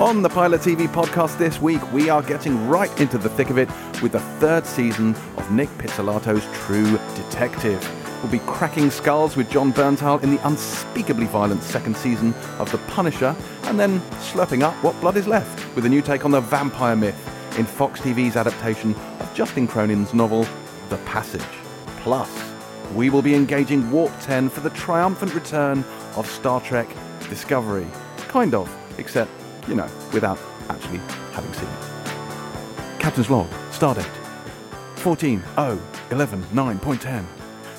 On the Pilot TV podcast this week, we are getting right into the thick of it with the third season of Nic Pizzolatto's True Detective. We'll be cracking skulls with Jon Bernthal in the unspeakably violent second season of The Punisher, and then slurping up what blood is left with a new take on the vampire myth in Fox TV's adaptation of Justin Cronin's novel The Passage. Plus, we will be engaging Warp 10 for the triumphant return of Star Trek Discovery. Kind of, except, you know, without actually having seen it. Captain's log, stardate 14 0 11 9.10.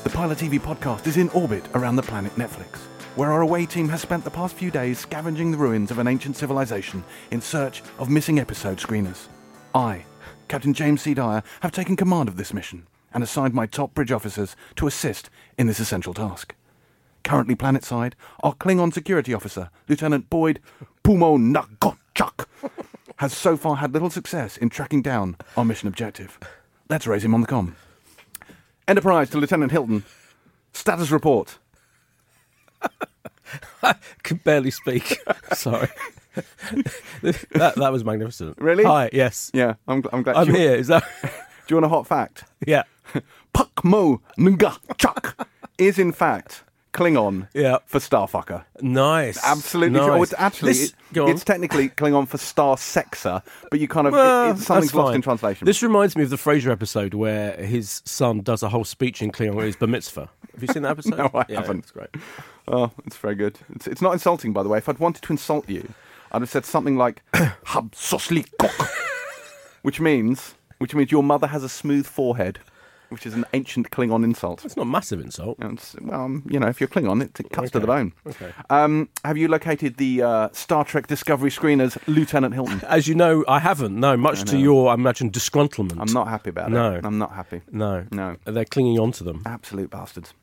The Pilot TV podcast is in orbit around the planet Netflix, where our away team has spent the past few days scavenging the ruins of an ancient civilization in search of missing episode screeners. I, Captain James C. Dyer, have taken command of this mission and assigned my top bridge officers to assist in this essential task. Currently planetside, our Klingon security officer, Lieutenant Boyd Pumo Nagochuk, has so far had little success in tracking down our mission objective. Let's raise him on the com. Enterprise to Lieutenant Hilton. Status report. I could barely speak. Sorry. that that was magnificent. Really? Hi. Yes. Yeah, I'm, I'm glad. I'm you, here. Is that? do you want a hot fact? yeah. Pukmo Ngachuk is in fact Klingon Yeah. for Starfucker. Nice. Absolutely. Nice. Oh, it's actually This- it- it's technically Klingon for Star Sexer, but you kind of Well, it, it's something's lost fine. in translation. This reminds me of the Frasier episode where his son does a whole speech in Klingon at his bar mitzvah. Have you seen that episode? No, I yeah, haven't. It's great. Oh, it's very good. It's, it's not insulting, by the way. If I'd wanted to insult you, I'd have said something like "Hab sosli kok," which means which means your mother has a smooth forehead, which is an ancient Klingon insult. It's not a massive insult. And it's- well, um, you know, if you're Klingon, it, it cuts to the bone. Okay. Um, have you located the uh, Star Trek Discovery screeners, Lieutenant Hilton? As you know, I haven't. No, much to your, I imagine, disgruntlement. I'm not happy about No. it. I'm not happy. No. No. They're clinging on to them. Absolute bastards.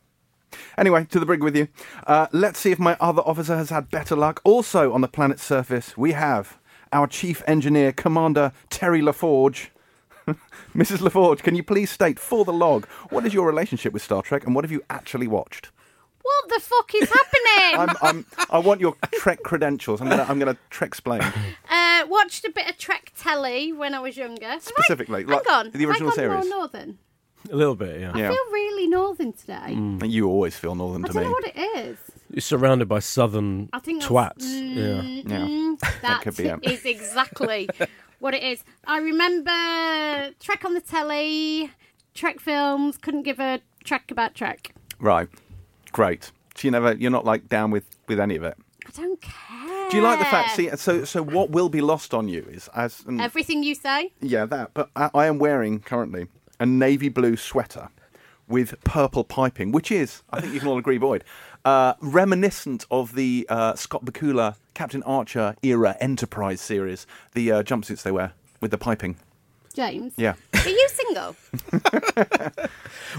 Anyway, to the brig with you. Uh, let's see if my other officer has had better luck. Also on the planet's surface, we have our chief engineer, Commander Terry LaForge. Mrs. LaForge, can you please state for the log what is your relationship with Star Trek and what have you actually watched? What the fuck is happening? I'm, I'm, I want your Trek credentials. I'm gonna, I'm gonna Trek explain uh, watched a bit of Trek telly when I was younger. Have I- specifically. Hang like on, the have I original gone series. more northern? A little bit, yeah. Yeah. I feel really northern today. You always feel northern I to don't me. know what it is. You're surrounded by southern I think that's- twats. Mm, yeah. Yeah. that could be it. is exactly what it is. I remember Trek on the telly, Trek films. Couldn't give a Trek about Trek. Right, great. So you never, you're not like down with with any of it. I don't care. Do you like the fact? See, so so what will be lost on you is as and everything you say? yeah that. But I, I am wearing currently a navy blue sweater with purple piping, which is I think you can all agree, Boyd, uh, reminiscent of the uh, Scott Bakula Captain Archer era Enterprise series, the uh, jumpsuits they wear with the piping. James. Yeah. Are you single?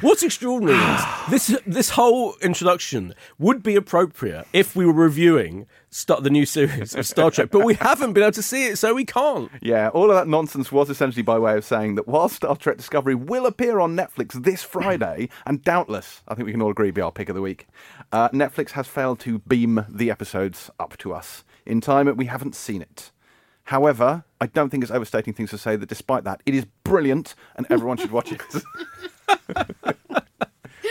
What's extraordinary is this this whole introduction would be appropriate if we were reviewing start the new series of Star Trek, but we haven't been able to see it, so we can't. Yeah, all of that nonsense was essentially by way of saying that while Star Trek Discovery will appear on Netflix this Friday, and doubtless, I think we can all agree, be our pick of the week, uh, Netflix has failed to beam the episodes up to us in time that we haven't seen it. However, I don't think it's overstating things to say that despite that, it is brilliant and everyone should watch it.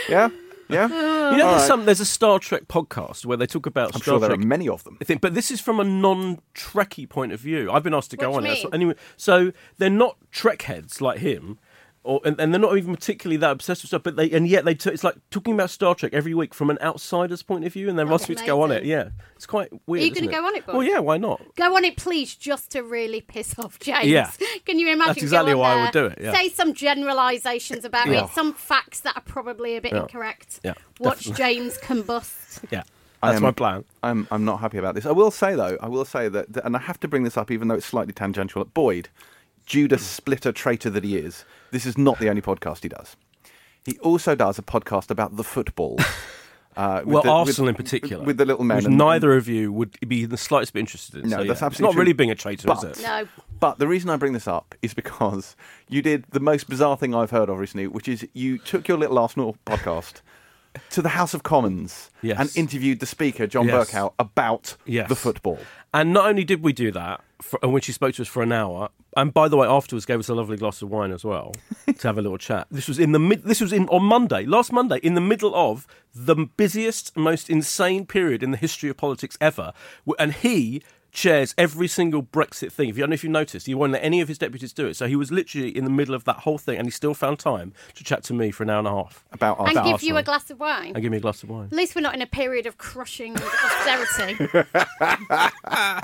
yeah? Yeah? You know, All there's right. some there's a Star Trek podcast where they talk about I'm Star sure there Trek. are many of them. I think, but this is from a non-Trekky point of view. I've been asked to go What on do it. mean? anyway, so they're not Trek heads like him, or and, and they're not even particularly that obsessed with stuff. But they and yet they t- it's like talking about Star Trek every week from an outsider's point of view, and they're That's asking me to go on it. amazing. Yeah, it's quite weird. Are you going gonna go on it, Bob? Well, yeah, why not? Go on it, please, just to really piss off James. Yeah. Can you imagine? That's exactly go on why I there, would do it, yeah. Say some generalisations about Yeah. it, some facts that are probably a bit Yeah. incorrect. Yeah, Watch definitely. James combust. Yeah, I that's am- my plan. I'm I'm not happy about this. I will say though, I will say that, that- and I have to bring this up, even though it's slightly tangential. At Boyd, Judas mm. splitter traitor that he is, this is not the only podcast he does. He also does a podcast about the football. Uh, with Well, the- with- Arsenal in particular, with, the little men. which and- neither of you would be the slightest bit interested in. No, so, that's yeah. absolutely It's not true. really being a traitor, But- is it? No. But the reason I bring this up is because you did the most bizarre thing I've heard of recently, which is you took your little Arsenal podcast, to the House of Commons Yes. and interviewed the Speaker, John Yes. Bercow, about Yes. the football. And not only did we do that, for, and when she spoke to us for an hour, and by the way, afterwards gave us a lovely glass of wine as well to have a little chat. This was in the mid. This was in on Monday, last Monday, in the middle of the busiest, most insane period in the history of politics ever, and he chairs every single Brexit thing. If you I don't know if you noticed, he won't let any of his deputies do it. So he was literally in the middle of that whole thing, and he still found time to chat to me for an hour and a half About and Arsenal. give you a glass of wine. and give me a glass of wine. At least we're not in a period of crushing austerity.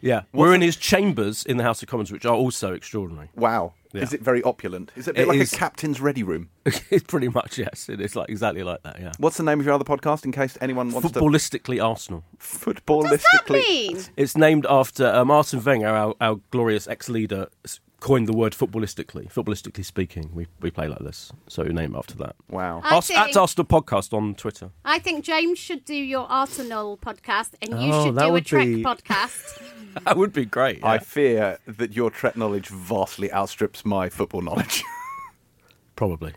Yeah, we're in his chambers in the House of Commons, which are also extraordinary. Wow. Yeah. Is it very opulent? Is it a bit It like is. a captain's ready room? it's pretty much yes. It is like exactly like that. Yeah. What's the name of your other podcast in case anyone wants to Footballistically Arsenal. to footballistically? What does that mean? It's named after uh, Martin Wenger, our, our glorious ex-leader, s- coined the word footballistically. Footballistically speaking, we, we play like this, so we name it after that. Wow. I Ars- think- At Arsenal Podcast on Twitter. I think James should do your Arsenal podcast, and you Oh, should that do a would Trek be- podcast. That would be great. I fear that your Trek knowledge vastly outstrips my football knowledge. Probably.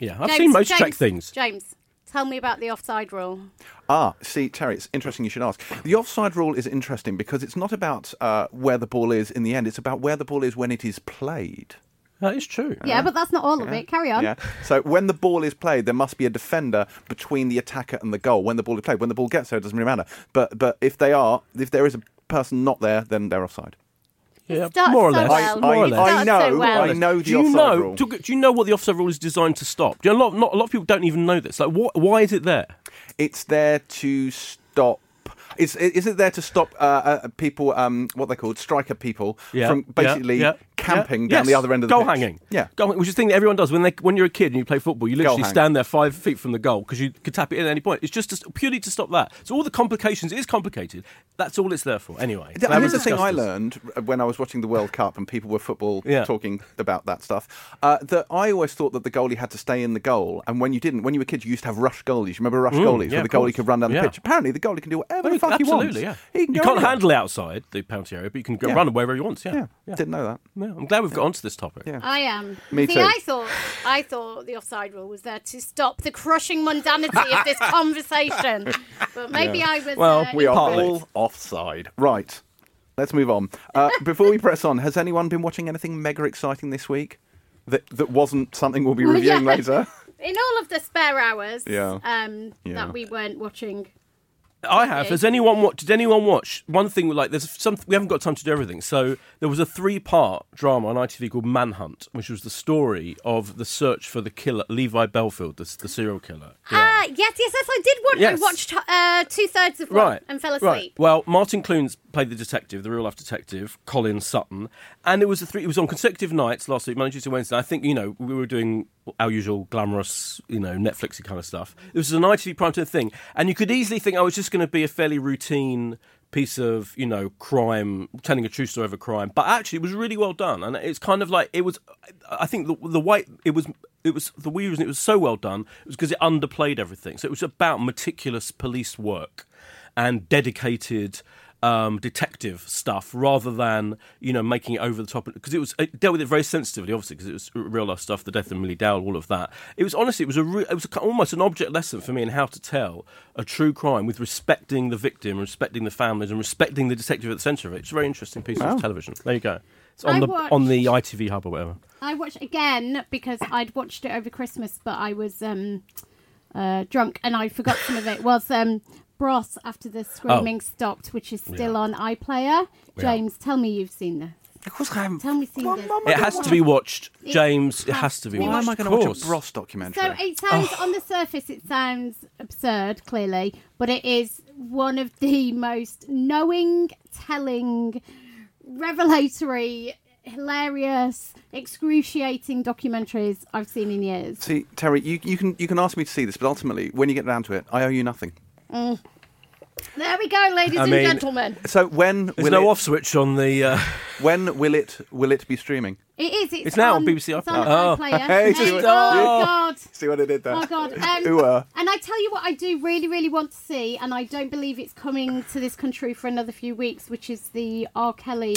Yeah, I've James, seen most James, Trek things. James, tell me about the offside rule. ah, see, Terry, it's interesting you should ask. The offside rule is interesting because it's not about uh, where the ball is in the end, it's about where the ball is when it is played. That is true. Yeah, but that's not all of it. Carry on. Yeah. So when the ball is played, there must be a defender between the attacker and the goal. When the ball is played, when the ball gets there, it doesn't really matter. But but if they are, if there is a person not there, then they're offside. Yeah, starts more or so less. well. more or It less. I know, so well. I know the do you offside know? rule. Do, do you know what the offside rule is designed to stop? Do you know, a lot, not, a lot of people don't even know this. Like, what, why is it there? It's there to stop. Is is it there to stop uh, uh, people? Um, what they're called striker people Yeah, from yeah, basically yeah, camping yeah. down Yes, the other end of the goal pitch. hanging. Yeah. goal, which is the thing that everyone does when they when you're a kid and you play football. You literally stand there five feet from the goal because you could tap it in at any point. It's just to, purely to stop that. So all the complications it is complicated. That's all it's there for. Anyway, glad Here's the thing I learned uh, when I was watching the World Cup and people were football Yeah. talking about that stuff. Uh, that I always thought that the goalie had to stay in the goal, and when you didn't, when you were kids, you used to have rush goalies. You remember rush goalies, Mm, yeah, where the goalie could run down the pitch. Apparently, the goalie can do whatever Oh, the fuck he wants. absolutely, yeah. He can you can't anywhere. handle it outside the penalty area, but you can go run wherever he wants. Yeah, Yeah, yeah. didn't know that. Yeah, I'm glad we've got onto this topic. Yeah. I am. Me See, too. I thought I thought the offside rule was there to stop the crushing mundanity of this conversation, but maybe I was. Well, uh, We are Partly. all offside. Right. Let's move on. Uh, before we press on, has anyone been watching anything mega exciting this week that that wasn't something we'll be Well, reviewing yeah. later? in all of the spare hours Yeah. um, Yeah. that we weren't watching. I have. Has anyone watched? Did anyone watch one thing? Like, there's some. We haven't got time to do everything. So there was a three-part drama on ITV called Manhunt, which was the story of the search for the killer, Levi Bellfield, the, the serial killer. Ah, yes, yes, yes, I did watch. Yes. I watched uh, two thirds of one Right and fell asleep. Right. Well, Martin Clunes played the detective, the real life detective, Colin Sutton, and it was a three. It was on consecutive nights last week, Monday, Tuesday, Wednesday. I think you know we were doing our usual glamorous, you know, Netflixy kind of stuff. It was an ITV primetime thing, and you could easily think, oh, it's just going to be a fairly routine piece of you know crime telling a true story of a crime. But actually it was really well done and it's kind of like it was i think the the way it was it was the reason it was so well done was because it underplayed everything. So it was about meticulous police work and dedicated um, detective stuff rather than you know making it over the top. Because it was it dealt with it very sensitively obviously because it was real life stuff the death of Milly Dowler all of that. It was honestly it was a re- it was a, almost an object lesson for me in how to tell a true crime with respecting the victim respecting the families and respecting the detective at the centre of it. It's a very interesting piece Wow. of television. There you go. It's on I the watched- on the ITV hub or whatever. I watched again because I'd watched it over Christmas, but I was um, uh, drunk and I forgot some of it. Was um, Bros after the oh. screaming stopped, which is still Yeah. on iPlayer. Yeah. James, tell me you've seen this. Of course I haven't. Tell me seen Well, this. It has wanna- be watched James it has has to be to watched Why am I going to watch a Bros documentary? So it sounds oh. on the surface, it sounds absurd, clearly, but it is one of the most knowing, telling, revelatory, hilarious, excruciating documentaries I've seen in years. See, Terry, you, you can you can ask me to see this, but ultimately, when you get down to it, I owe you nothing. Mm. There we go, ladies I and mean- gentlemen. So when there's will no it, off switch on the uh, when will it will it be streaming? It is. It's, It's now on BBC It's iPlayer. on Oh. iPlayer. Hey, Um, oh God. See what I did there? Oh God! Um, Ooh, and I tell you what, I do really, really want to see, and I don't believe it's coming to this country for another few weeks, which is the R. Kelly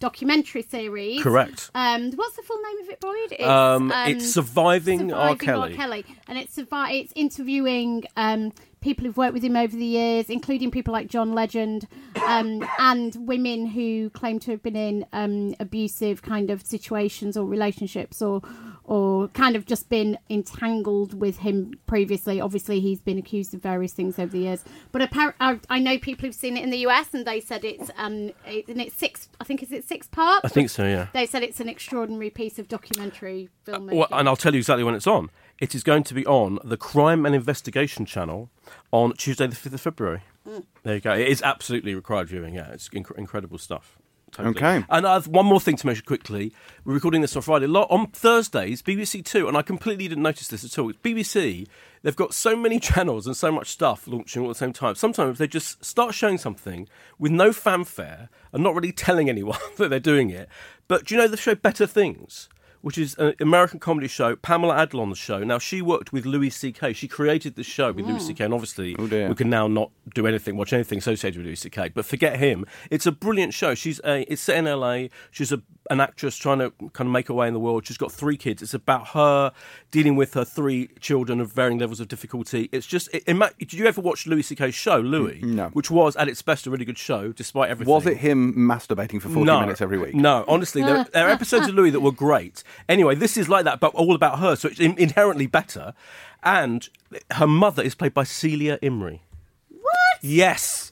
documentary series. Correct. Um, what's the full name of it, Boyd? It's, Um, it's Surviving R. Surviving Kelly. and it's survi- it's interviewing um, people who've worked with him over the years, including people like John Legend, um, and women who claim to have been in um, abusive kind of situations or relationships, or or kind of just been entangled with him previously. Obviously, he's been accused of various things over the years, but appar- I, know people who've seen it in the US, and they said it's um, it, and it's six. I think is it six parts. I think so, yeah. They said it's an extraordinary piece of documentary filmmaking. Well, and I'll tell you exactly when it's on. It is going to be on the Crime and Investigation channel on Tuesday, the 5th of February. Hmm. There you go. It is absolutely required viewing, yeah. It's inc- incredible stuff. Totally. Okay. And I have one more thing to mention quickly. We're recording this on Friday. On Thursdays, BBC Two, and I completely didn't notice this at all. It's BBC, they've got so many channels and so much stuff launching all at the same time. Sometimes they just start showing something with no fanfare and not really telling anyone that they're doing it. But do you know the show Better Things? Which is an American comedy show. Pamela Adlon's show. Now she worked with Louis C.K. She created the show with Louis C.K. Mm. And obviously, Oh, we can now not do anything, watch anything associated with Louis C.K. But forget him. It's a brilliant show. She's a, it's set in L.A. She's a, an actress trying to kind of make her way in the world. She's got three kids. It's about her dealing with her three children of varying levels of difficulty. It's just. It, it, did you ever watch Louis C.K.'s show, Louis? Mm, no. Which was at its best a really good show, despite everything. Was it him masturbating for 40 no, minutes every week? No, honestly, there, there are episodes of Louis that were great. Anyway, this is like that, but all about her, so it's in- inherently better. And her mother is played by Celia Imrie. what? Yes.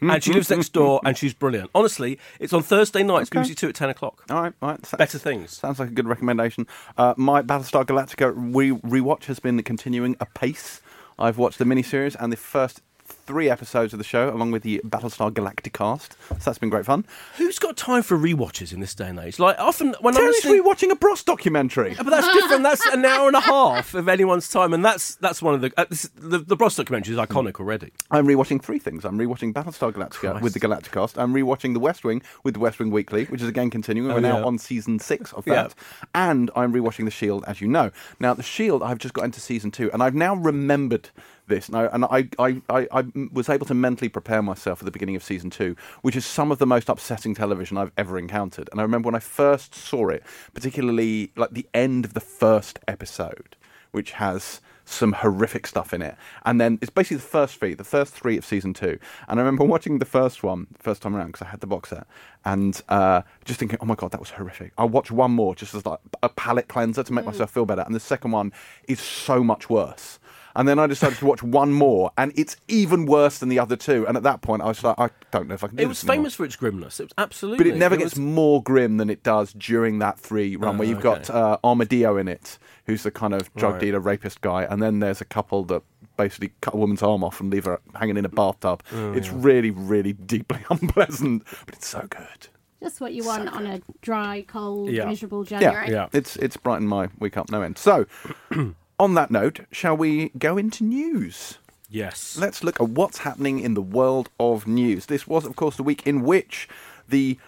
And she lives next door and she's brilliant. Honestly, it's on Thursday nights, BBC Two at 10 o'clock. All right, all right. Better things. Sounds like a good recommendation. Uh, my Battlestar Galactica re- rewatch has been continuing apace. I've watched the miniseries and the first three episodes of the show, along with the Battlestar Galacticast. So that's been great fun. Who's got time for rewatches in this day and age? Like, often when I'm Terry's listening... rewatching a Bros documentary. But that's different. That's an hour and a half of anyone's time, and that's that's one of the uh, this, the the Bros documentary is iconic already. I'm rewatching three things. I'm rewatching Battlestar Galactica Christ. with the Galacticast. I'm rewatching The West Wing with The West Wing Weekly, which is again continuing. We're Oh, now yeah. on season six of that. And I'm rewatching The Shield, as you know. Now, The Shield, I've just got into season two, and I've now remembered this. Now, and I, I, I, I was able to mentally prepare myself at the beginning of season two, which is some of the most upsetting television I've ever encountered. And I remember when I first saw it, particularly like the end of the first episode, which has some horrific stuff in it. And then it's basically the first three, the first three of season two. And I remember watching the first one, first time around, because I had the box set, and uh, just thinking, oh my God, that was horrific. I'll watch one more just as like a palate cleanser to make myself feel better. And the second one is so much worse. And then I decided to watch one more, and it's even worse than the other two. And at that point, I was like, I don't know if I can do It was anymore. famous for its grimness. It was absolutely. But it never It gets was- more grim than it does during that three run, where Oh, you've okay. got uh, Armadillo in it, who's the kind of drug Right. dealer, rapist guy, and then there's a couple that basically cut a woman's arm off and leave her hanging in a bathtub. Oh, it's really, really deeply unpleasant, but it's so good. Just what you want on a dry, cold, Yeah. miserable Yeah, January. Yeah. it's it's brightened my week up no end. So, on that note, shall we go into news? Yes. Let's look at what's happening in the world of news. This was, of course, the week in which the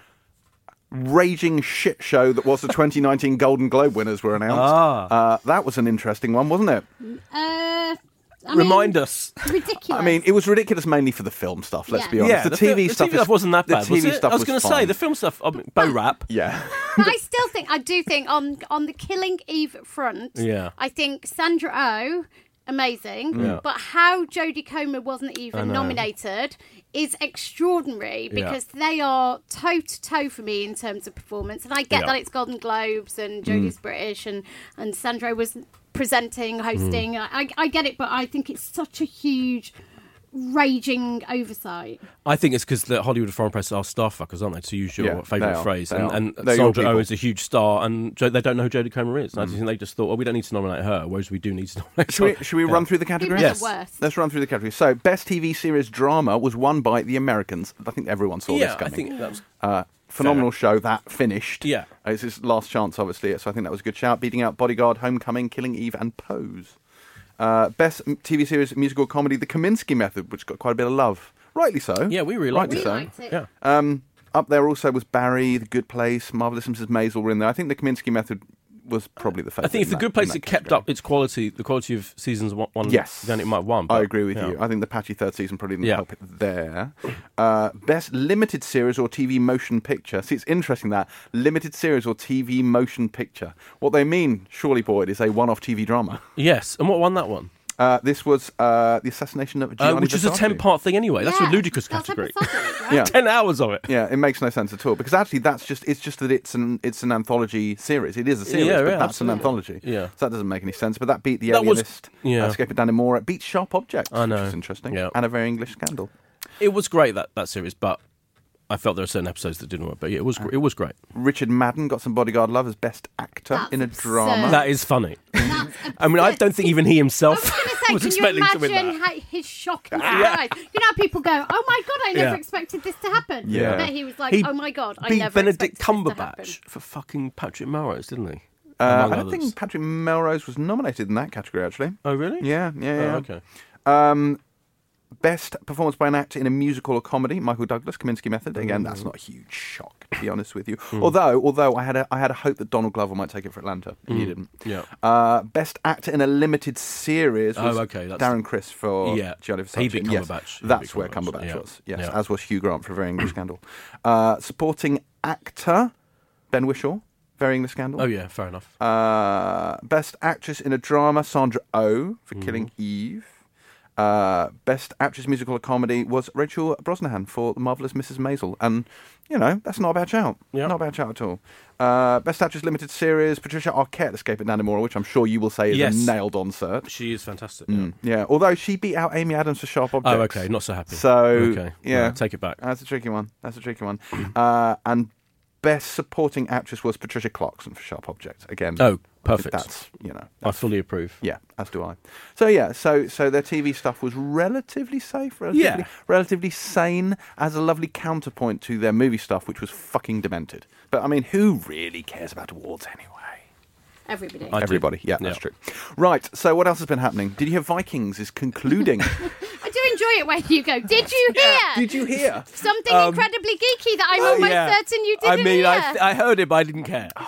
raging shit show that was the 2019 Golden Globe winners were announced. Ah. Uh, that was an interesting one, wasn't it? Uh, I Remind mean, us. Ridiculous. I mean, it was ridiculous mainly for the film stuff. Let's Yeah. be honest. Yeah, the, fil- TV the stuff, TV stuff wasn't that the bad. TV was it? stuff I was, going to say the film stuff. Um, I mean, Bo Rap. Yeah. but I still think I do think on on the Killing Eve front. Yeah. I think Sandra Oh, amazing. Mm. Yeah. But how Jodie Comer wasn't even nominated is extraordinary Yeah. because they are toe to toe for me in terms of performance. And I get Yeah. that it's Golden Globes and mm. Jodie's British and and Sandra was presenting, hosting. Mm. I, I get it, but I think it's such a huge. Raging oversight. I think it's because the Hollywood Foreign Press are star fuckers, aren't they? To use your Yeah, favourite phrase. And, are. and They're your Sandra Oh is a huge star, and Jo- they don't know who Jodie Comer is. And I think they just thought, well, we don't need to nominate her, whereas we do need to nominate Should we, should we run through the categories? Yes. worse. Let's run through the categories. So, best TV series drama was won by The Americans. I think everyone saw Yeah, this I think that was. Uh, phenomenal show that finished. Yeah. Uh, It's his last chance, obviously. So I think that was a good shout. Beating out Bodyguard, Homecoming, Killing Eve, and Pose. Uh, best TV series musical comedy, The Kominsky Method, which got quite a bit of love. Rightly so. Yeah, we really liked Rightly it. so. liked it. Yeah. Um, up there also was Barry, The Good Place, Marvelous Mrs. Maisel were in there. I think The Kominsky Method was probably the fact. I think if the that- Good Place had kept up its quality, the quality of seasons one, one Yes. then it might have won. I agree with yeah. you. I think the patchy third season probably didn't Yeah. help it there. Uh, best limited series or TV motion picture. See, it's interesting that limited series or TV motion picture. What they mean, surely, Boyd, is a one-off TV drama. Yes, and what won that one? Uh, this was uh, the assassination of Uh, Gianni which is a ten-part thing anyway. That's Yeah, a ludicrous that's category. episodic, right? Yeah. Ten hours of it. Yeah, it makes no sense at all because actually that's just it's just that it's an it's an anthology series. It is a series, Yeah, but yeah, that's an anthology. Yeah. so that doesn't make any sense. But that beat the That was- Alienist, yeah. uh, Escape at Dannemora. It beat Sharp Objects, I know. which is interesting, Yeah. and a very English scandal. It was great that that series, but I felt there were certain episodes that didn't work. But yeah, it was Uh, it was great. Richard Madden got some bodyguard love as best actor That's in a absurd. drama. That is funny. I mean, I don't think even he I himself was say, was can you expecting to win imagine that. how, his shock and surprise? You know, how people go, "Oh my god, I never Yeah. expected this to happen." Yeah. I bet he was like, He "Oh my god, I beat never Benedict expected this to happen." Cumberbatch for fucking Patrick Melrose, didn't he? Uh, Among I don't others. think Patrick Melrose was nominated in that category actually. Oh really? Yeah, yeah, yeah. Oh, okay. Um, best performance by an actor in a musical or comedy, Michael Douglas, Kominsky Method. Again, that's not a huge shock, to be honest with you. Hmm. Although, although I had a, I had a hope that Donald Glover might take it for Atlanta, and he didn't. Hmm. Yeah. Uh, best actor in a limited series was Oh, okay, that's- Darren Criss for Yeah, Gianni he Versace. beat Yes, Cumberbatch. He that's beat where Cumberbatch, Cumberbatch yeah. was. Yes, Yeah. as was Hugh Grant for Very English Scandal. Uh, supporting actor Ben Whishaw, Very English Scandal. Oh yeah, fair enough. Uh, best actress in a drama, Sandra Oh for Killing Mm-hmm. Eve. Uh, best actress musical or comedy was Rachel Brosnahan for The Marvelous Mrs. Maisel, and you know that's not a bad shout. Yeah. Not a bad shout at all. Uh, best actress limited series, Patricia Arquette, Escape at Dannemora, which I'm sure you will say is Yes. a nailed-on search. She is fantastic. Mm, yeah, although she beat out Amy Adams for Sharp Objects. Oh, okay. Not so happy. So okay. yeah, Right, take it back. That's a tricky one. That's a tricky one. uh, and best supporting actress was Patricia Clarkson for Sharp Objects. Again, Oh, perfect. That's you know I fully approve. yeah, as do I. So yeah, so so their TV stuff was relatively safe, relatively, Yeah. relatively sane, as a lovely counterpoint to their movie stuff, which was fucking demented. But I mean, who really cares about awards anyway? Everybody. I do. Everybody, yeah, that's Yeah. true. Right. So what else has been happening? Did you hear Vikings is concluding? I do enjoy it when you go. Did you hear? Did you hear? Something Um, incredibly geeky that I'm Oh, almost yeah. certain you didn't mean, hear. I, mean, I heard it, but I didn't care.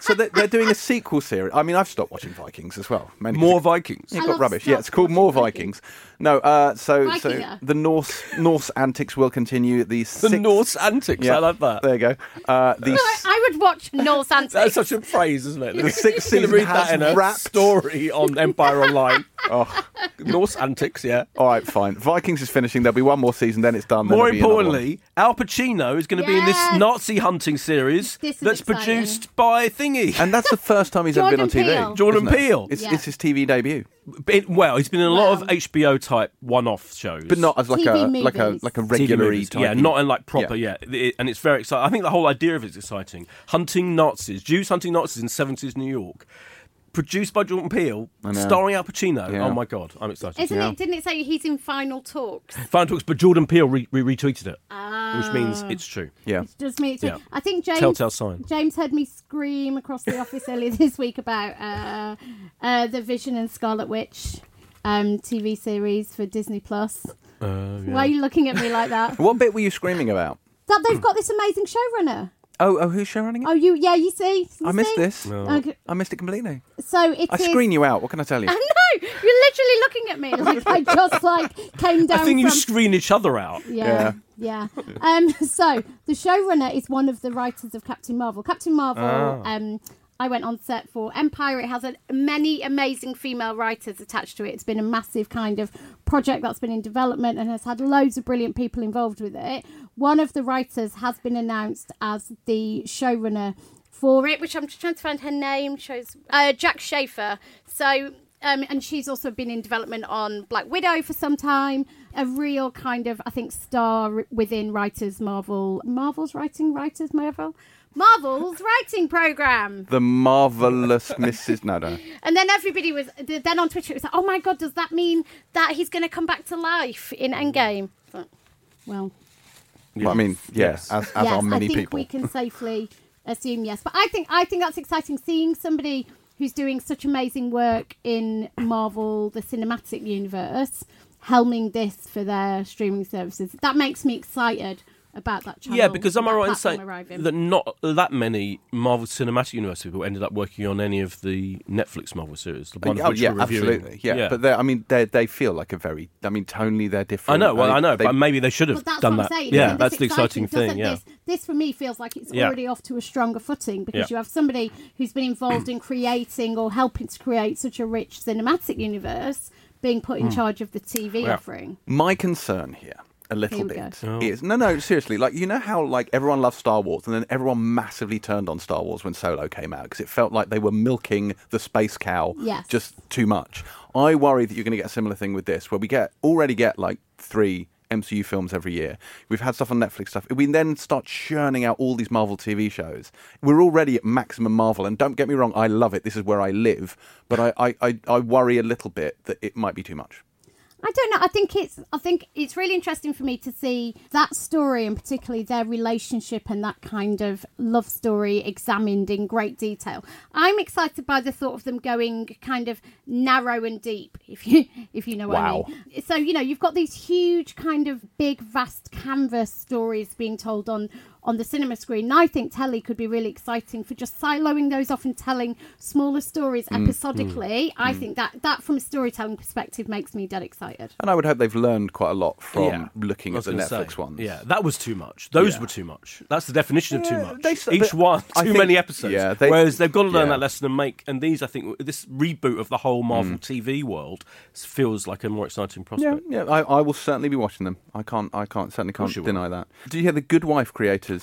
So they're, they're doing a sequel series. I mean, I've stopped watching Vikings as well. mainly 'cause More Vikings. It I got rubbish. Yeah, it's called More Vikings. Vikings. No, uh, so so Vikinger. the Norse Norse antics will continue. The, The sixth- Norse antics. Yeah, I like that. There you go. Uh, the No, I, I would watch Norse Antics. That's such a phrase, isn't it? The sixth You're gonna season read has that in a wrapped- story on Empire Online. oh, Norse antics, yeah. all right, fine. Vikings is finishing. There'll be one more season, then it's done. then More there'll be another one. importantly, Al Pacino is going to be in this Yes. Nazi hunting series This is that's exciting. produced by Thingy. and that's the first time he's ever been on Jordan TV. Peele. Jordan isn't it? Peele. It's, Yeah. it's his TV debut, It- well, he's been in a lot of um, HBO type one-off shows, but not as like TV a like a like a TV regular movies. type. Yeah, not in like proper. Yeah. Yeah, It- and it's very exciting. I think the whole idea of it is exciting. Hunting Nazis, Jews hunting Nazis in seventies New York, produced by Jordan Peele, starring Al Pacino. Yeah. Oh my god, I'm excited. Isn't Yeah. it? Didn't it say he's in final talks? Final talks, but Jordan Peele re- re- retweeted it, Ah. which means it's true. Yeah. Which does mean it's Yeah. I think James Telltale sign. James heard me scream across the office earlier this week about uh, uh, the Vision and Scarlet Witch um, TV series for Disney Plus. Uh, Why are you looking at me like that? What bit were you screaming about? that they've got this amazing showrunner. Oh, oh, who's showrunning it? Oh, you yeah, you see, You I missed see? this. No. Okay, I missed it completely. so it I is- screen you out. What can I tell you? I know you're literally looking at me like I just like came down I think you from screen each other out. Yeah, yeah. Um, so the showrunner is one of the writers of Captain Marvel. Captain Marvel. Ah. Um, I went on set for Empire. It has a, many amazing female writers attached to it. It's been a massive kind of project that's been in development and has had loads of brilliant people involved with it. One of the writers has been announced as the showrunner for it, which I'm just trying to find her name. Shows uh, Jac Schaeffer. So um, and she's also been in development on Black Widow for some time. A real kind of, I think, star within writers Marvel. Marvel's writing writers Marvel. Marvel's writing program. The marvelous Mrs. No, no. And then everybody was then on Twitter. It was like, oh my god, does that mean that he's going to come back to life in mm. Endgame? It's like, Well, Well, I mean, yeah, Yes. as, as yes, are many I think people. we can safely assume yes. But I think I think that's exciting seeing somebody who's doing such amazing work in Marvel, the cinematic universe, helming this for their streaming services. That makes me excited about that channel. Yeah, because am I right in saying that not that many Marvel Cinematic Universe people ended up working on any of the Netflix Marvel series? The one of oh, which yeah, we're reviewing. absolutely. Yeah, but I mean, they they feel like a very. I mean, tonally they're different. I know, well, I know, they- but maybe they should have that's done what that. I'm saying. Yeah, isn't that's the exciting doesn't thing. Yeah, This, this for me feels like it's Yeah. already off to a stronger footing because Yeah. you have somebody who's been involved in creating or helping to create such a rich cinematic universe being put in hmm. charge of the TV. Yeah. offering. My concern here, a little Here bit. Oh. is no, no, seriously. Like you know how like everyone loves Star Wars, and then everyone massively turned on Star Wars when Solo came out because it felt like they were milking the space cow Yes. just too much. I worry that you're going to get a similar thing with this, where we get already get like three. MCU films every year. We've had stuff on Netflix stuff. We then start churning out all these Marvel TV shows, we're already at maximum Marvel. And don't get me wrong, I love it. This is where I live. But I, I, I, I worry a little bit that it might be too much. I don't know. I think it's. I think it's really interesting for me to see that story and particularly their relationship and that kind of love story examined in great detail. I'm excited by the thought of them going kind of narrow and deep, if you if you know what Wow. I mean. So you know, you've got these huge kind of big, vast canvas stories being told on on the cinema screen. And I think telly could be really exciting for just siloing those off and telling smaller stories Mm, mm. episodically. I mm. think that that from a storytelling perspective makes me dead excited. And I would hope they've learned quite a lot from Yeah. looking at the gonna Netflix say, ones. Yeah, that was too much. Those Yeah. were too much. That's the definition of too Yeah, much. they s- Each but one, too think- many episodes. yeah, they- Whereas they've got to learn yeah. that lesson and make. And these, I think, this reboot of the whole Marvel mm. TV world feels like a more exciting Yeah, prospect. yeah. I, I will certainly be watching them. I can't. I can't certainly can't course you will. deny that. Do you hear the Good Wife creators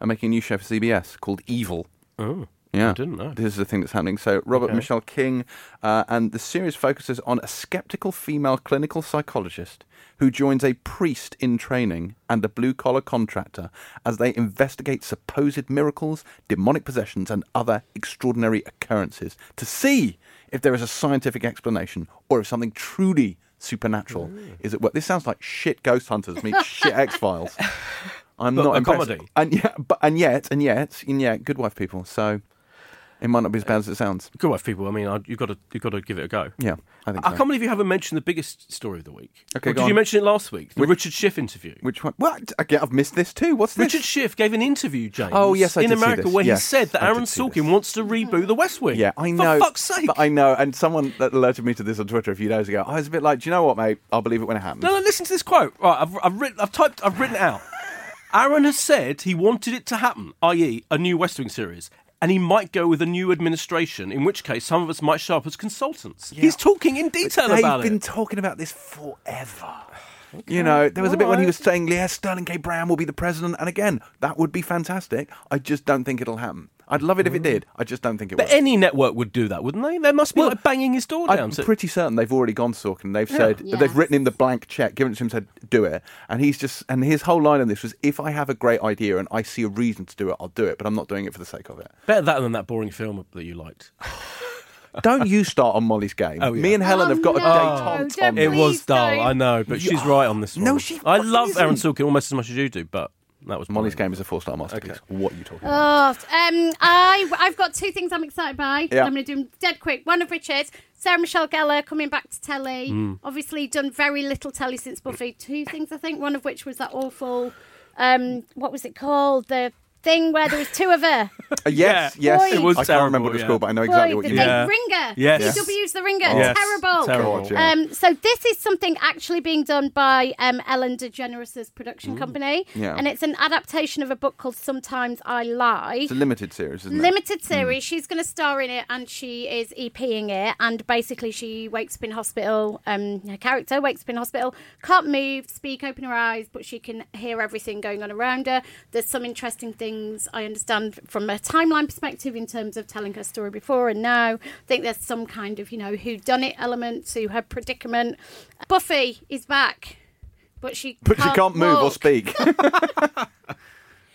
are making a new show for CBS called Evil? Oh, Yeah, I didn't know. This is the thing that's happening. So Robert Okay. Michelle King, uh, and the series focuses on a skeptical female clinical psychologist who joins a priest in training and a blue collar contractor as they investigate supposed miracles, demonic possessions, and other extraordinary occurrences to see if there is a scientific explanation or if something truly supernatural is at work. This sounds like shit Ghost Hunters meets shit X Files. I'm But not a impressed. comedy. and yeah, but and yet, and yet, and yet, good wife people. So it might not be as bad as it sounds. Good wife, people. I mean, I, you've got to you've got to give it a go. Yeah, I think I so. can't believe you haven't mentioned the biggest story of the week. Okay, Or go did you on. mention it last week? The Richard Schiff interview. Which one? What? Again, I've missed this too. What's this? Richard Schiff gave an interview, James. Oh, yes, I in did see America this. where Yes, he said that I did Aaron see Sorkin this. wants to reboot The West Wing. Yeah, I know. For fuck's sake! But I know, and someone that alerted me to this on Twitter a few days ago. I was a bit like, do you know what, mate? I'll believe it when it happens. No, no, listen to this quote. Right, I've, I've written, I've typed, I've written it out. Aaron has said he wanted it to happen, i.e., a new West Wing series, and he might go with a new administration. In which case, some of us might show up as consultants. He's talking in detail about it. They've been talking about this forever. You know, there was a bit when he was saying, yeah, Sterling K. Brown will be the president. And again, that would be fantastic. I just don't think it'll happen. I'd love it if it mm. did. I just don't think it But will. any network would do that, wouldn't they? They must be Well, like banging his door down. I'm to- pretty certain they've already gone to Sorkin. They've said Yes. they've written him the blank check, given it to him, said do it, and he's just and his whole line on this was, if I have a great idea and I see a reason to do it, I'll do it, but I'm not doing it for the sake of it. Better that than that boring film that you liked. Don't you start on Molly's game. Oh, yeah. Me and Helen Oh, have got oh, no, a date on don't Tom. Please It was dull, don't. I know, but she's right on this one. No, she I fucking love Aaron isn't. Sorkin almost as much as you do, but that was Molly's game is a four star masterpiece. What are you talking about? Oh, um, I I've got two things I'm excited by. Yeah. I'm going to do them dead quick. One of which is Sarah Michelle Gellar coming back to telly. Hmm. Obviously, done very little telly since Buffy. Two things I think. One of which was that awful. Um, what was it called? The thing where there was two of her. Uh, yes, yes. Boy. It was I can't remember what terrible, it's yeah. called, but I know exactly Boy, what the you thing- mean. Yeah. Ringer. Yes. CW's The Ringer. Yes. Terrible. Terrible. God, yeah. Um, so this is something actually being done by um, Ellen DeGeneres' production company, Yeah. and it's an adaptation of a book called Sometimes I Lie. It's a limited series, isn't it? Limited series. She's going to star in it, and she is EPing it. And basically, she wakes up in hospital. Um, her character wakes up in hospital, can't move, speak, open her eyes, but she can hear everything going on around her. There's some interesting things I understand from a timeline perspective in terms of telling her story before and now. I think there's some kind of you know who done it element to her predicament. Buffy is back. But she But she can't move or speak.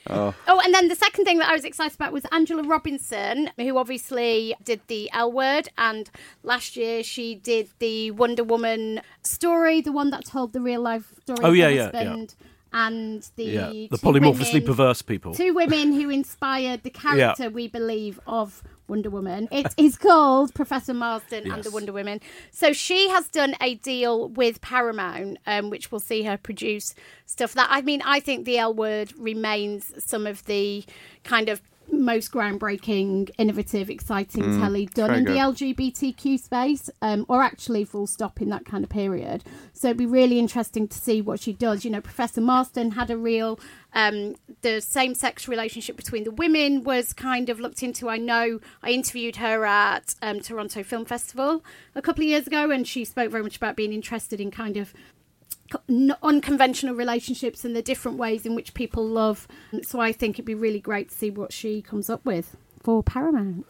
Oh. oh, and then the second thing that I was excited about was Angela Robinson, who obviously did the L word, and last year she did the Wonder Woman story, the one that told the real life story Oh, of yeah, her yeah, husband. And the Yeah, the polymorphously women- perverse people. two women who inspired the character we believe of Wonder Woman. It is called Professor Marston and the Wonder Women. So she has done a deal with Paramount, um, which will see her produce stuff that I mean, I think the L word remains some of the kind of most groundbreaking, innovative, exciting telly done in good. the LGBTQ space, um, or actually full stop in that kind of period. So it'd be really interesting to see what she does. You know, Professor Marston had a real um, the same sex relationship between the women was kind of looked into. I know I interviewed her at um, Toronto Film Festival a couple of years ago, and she spoke very much about being interested in kind of unconventional relationships and the different ways in which people love. So I think it'd be really great to see what she comes up with for Paramount.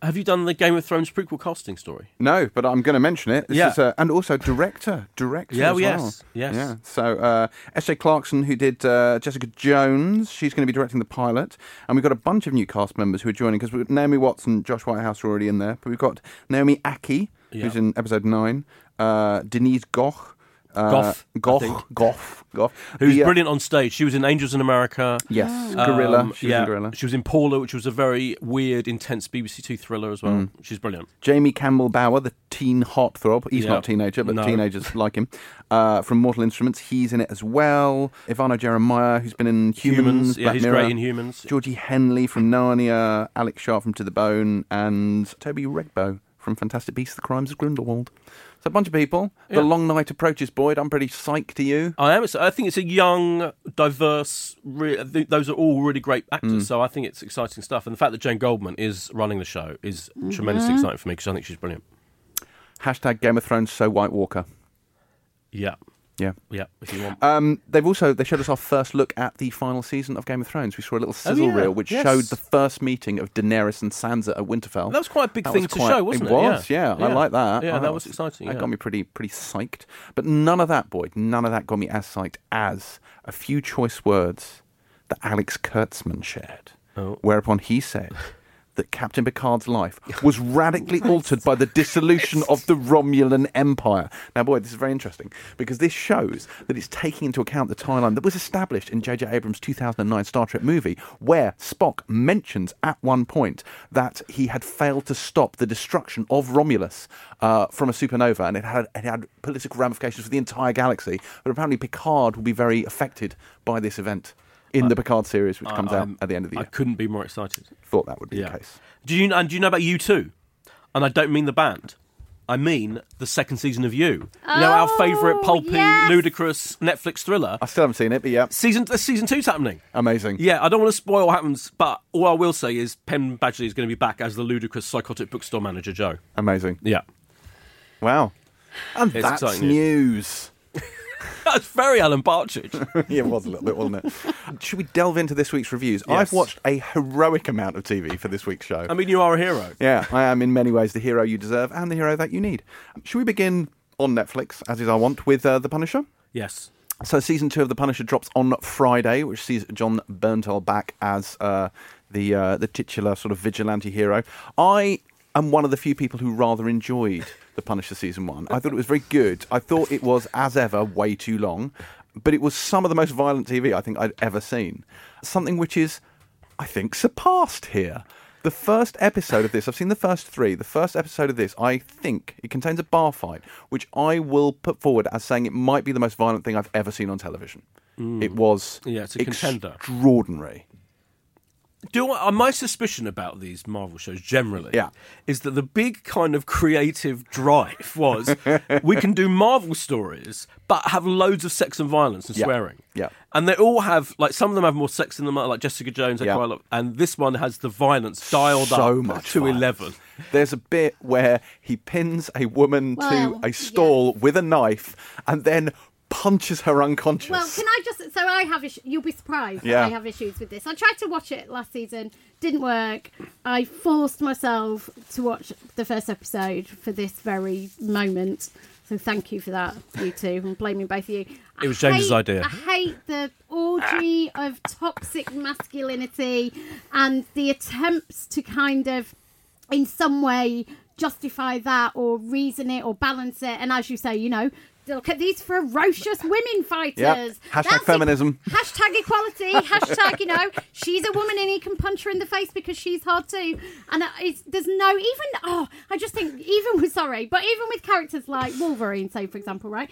Have you done the Game of Thrones prequel casting story? No, but I'm going to mention it. This Yeah. is, uh, and also director, director. Yeah, as well. yes, yes. Yeah. So uh, S.J. Clarkson, who did uh, Jessica Jones, she's going to be directing the pilot, and we've got a bunch of new cast members who are joining because Naomi Watts and Josh Whitehouse are already in there, but we've got Naomi Ackie, who's in episode nine, uh, Denise Gough. Uh, Goff, Goff. Goff, Goff. Who's The, uh, brilliant on stage. She was in Angels in America. Yes, Gorilla. Um, She was yeah, in Gorilla. She was in Paula, which was a very weird, intense BBC Two thriller as well. Mm. She's brilliant. Jamie Campbell Bower, the teen heartthrob. He's Yeah. not a teenager, but No. teenagers like him. Uh, from Mortal Instruments, he's in it as well. Ivanno Jeremiah, who's been in Humans, yeah, Black he's Mirror. great in Humans. Georgie Henley from Narnia, Alex Sharp from To the Bone, and Toby Regbo from Fantastic Beasts: The Crimes of Grindelwald. So a bunch of people. The long night approaches, Boyd. I'm pretty psyched to you. I am. I think it's a young, diverse. Re- I those are all really great actors. Mm. So I think it's exciting stuff. And the fact that Jane Goldman is running the show is Mm-hmm. tremendously exciting for me because I think she's brilliant. Hashtag Game of Thrones. So White Walker. Yeah, Yeah. yeah. If you want. Um, they've also they showed us our first look at the final season of Game of Thrones. We saw a little sizzle Oh, yeah. reel which Yes. showed the first meeting of Daenerys and Sansa at Winterfell. that was quite a big That thing to quite- show, wasn't it? It was, yeah. I like that. Yeah, I that was exciting. That yeah. got me pretty pretty psyched. But none of that, Boyd, none of that got me as psyched as a few choice words that Alex Kurtzman shared. Oh. Whereupon he said that Captain Picard's life was radically altered by the dissolution of the Romulan Empire. Now, boy, this is very interesting because this shows that it's taking into account the timeline that was established in J.J. Abrams' 2009 Star Trek movie, where Spock mentions at one point that he had failed to stop the destruction of Romulus uh, from a supernova, and it had it had political ramifications for the entire galaxy. But apparently, Picard will be very affected by this event. In the Picard series, which comes out I'm- at the end of the year. I couldn't be more excited. thought that would be Yeah. the case. Do you and do you know about you too? And I don't mean the band. I mean the second season of You. Oh, You know our Oh, favourite pulpy, yes. ludicrous Netflix thriller. I still haven't seen it, but yeah, Season the season two's happening. amazing. Yeah, I don't want to spoil what happens, but all I will say is Penn Badgley is going to be back as the ludicrous psychotic bookstore manager Joe. Amazing. Yeah, Wow. And It's that's exciting news. that's very Alan Partridge. yeah, it was a little bit, wasn't it? Should we delve into this week's reviews? Yes. I've watched a heroic amount of TV for this week's show. I mean, you are a hero. yeah, I am in many ways the hero you deserve and the hero that you need. Should we begin on Netflix, as is our want, with uh, The Punisher? Yes. So season two of The Punisher drops on Friday, which sees Jon Bernthal back as uh, the uh, the titular sort of vigilante hero. I am one of the few people who rather enjoyed The Punisher season one. I thought it was very good. I thought it was, as ever, way too long, but it was some of the most violent TV I think I'd ever seen. Something which is, I think, surpassed here. The first episode of this, I've seen the first three. The first episode of this, I think it contains a bar fight, which I will put forward as saying it might be the most violent thing I've ever seen on television. Mm. It was Yeah, it's a contender. extraordinary. Do you know what, uh, my suspicion about these Marvel shows generally Yeah. is that the big kind of creative drive was we can do Marvel stories but have loads of sex and violence and Yeah. swearing. Yeah. And they all have like some of them have more sex in them, like Jessica Jones, I Yeah. quite love, and this one has the violence dialed so up much to violence. eleven. There's a bit where he pins a woman Well, to a stall with a knife and then punches her unconscious. Well, can I just? So I have. Issues, you'll be surprised. that Yeah. I have issues with this. I tried to watch it last season, didn't work. I forced myself to watch the first episode for this very moment. So thank you for that, you two. I'm blaming both of you. It was James's hate- idea. I hate the orgy of toxic masculinity and the attempts to kind of, in some way, justify that or reason it or balance it. And as you say, you know, look at these ferocious women fighters. Yep. Hashtag That's feminism. Hashtag equality. hashtag, you know, she's a woman and he can punch her in the face because she's hard too. And it's, there's no, even, oh, I just think, even with, sorry, but even with characters like Wolverine, say, for example, right?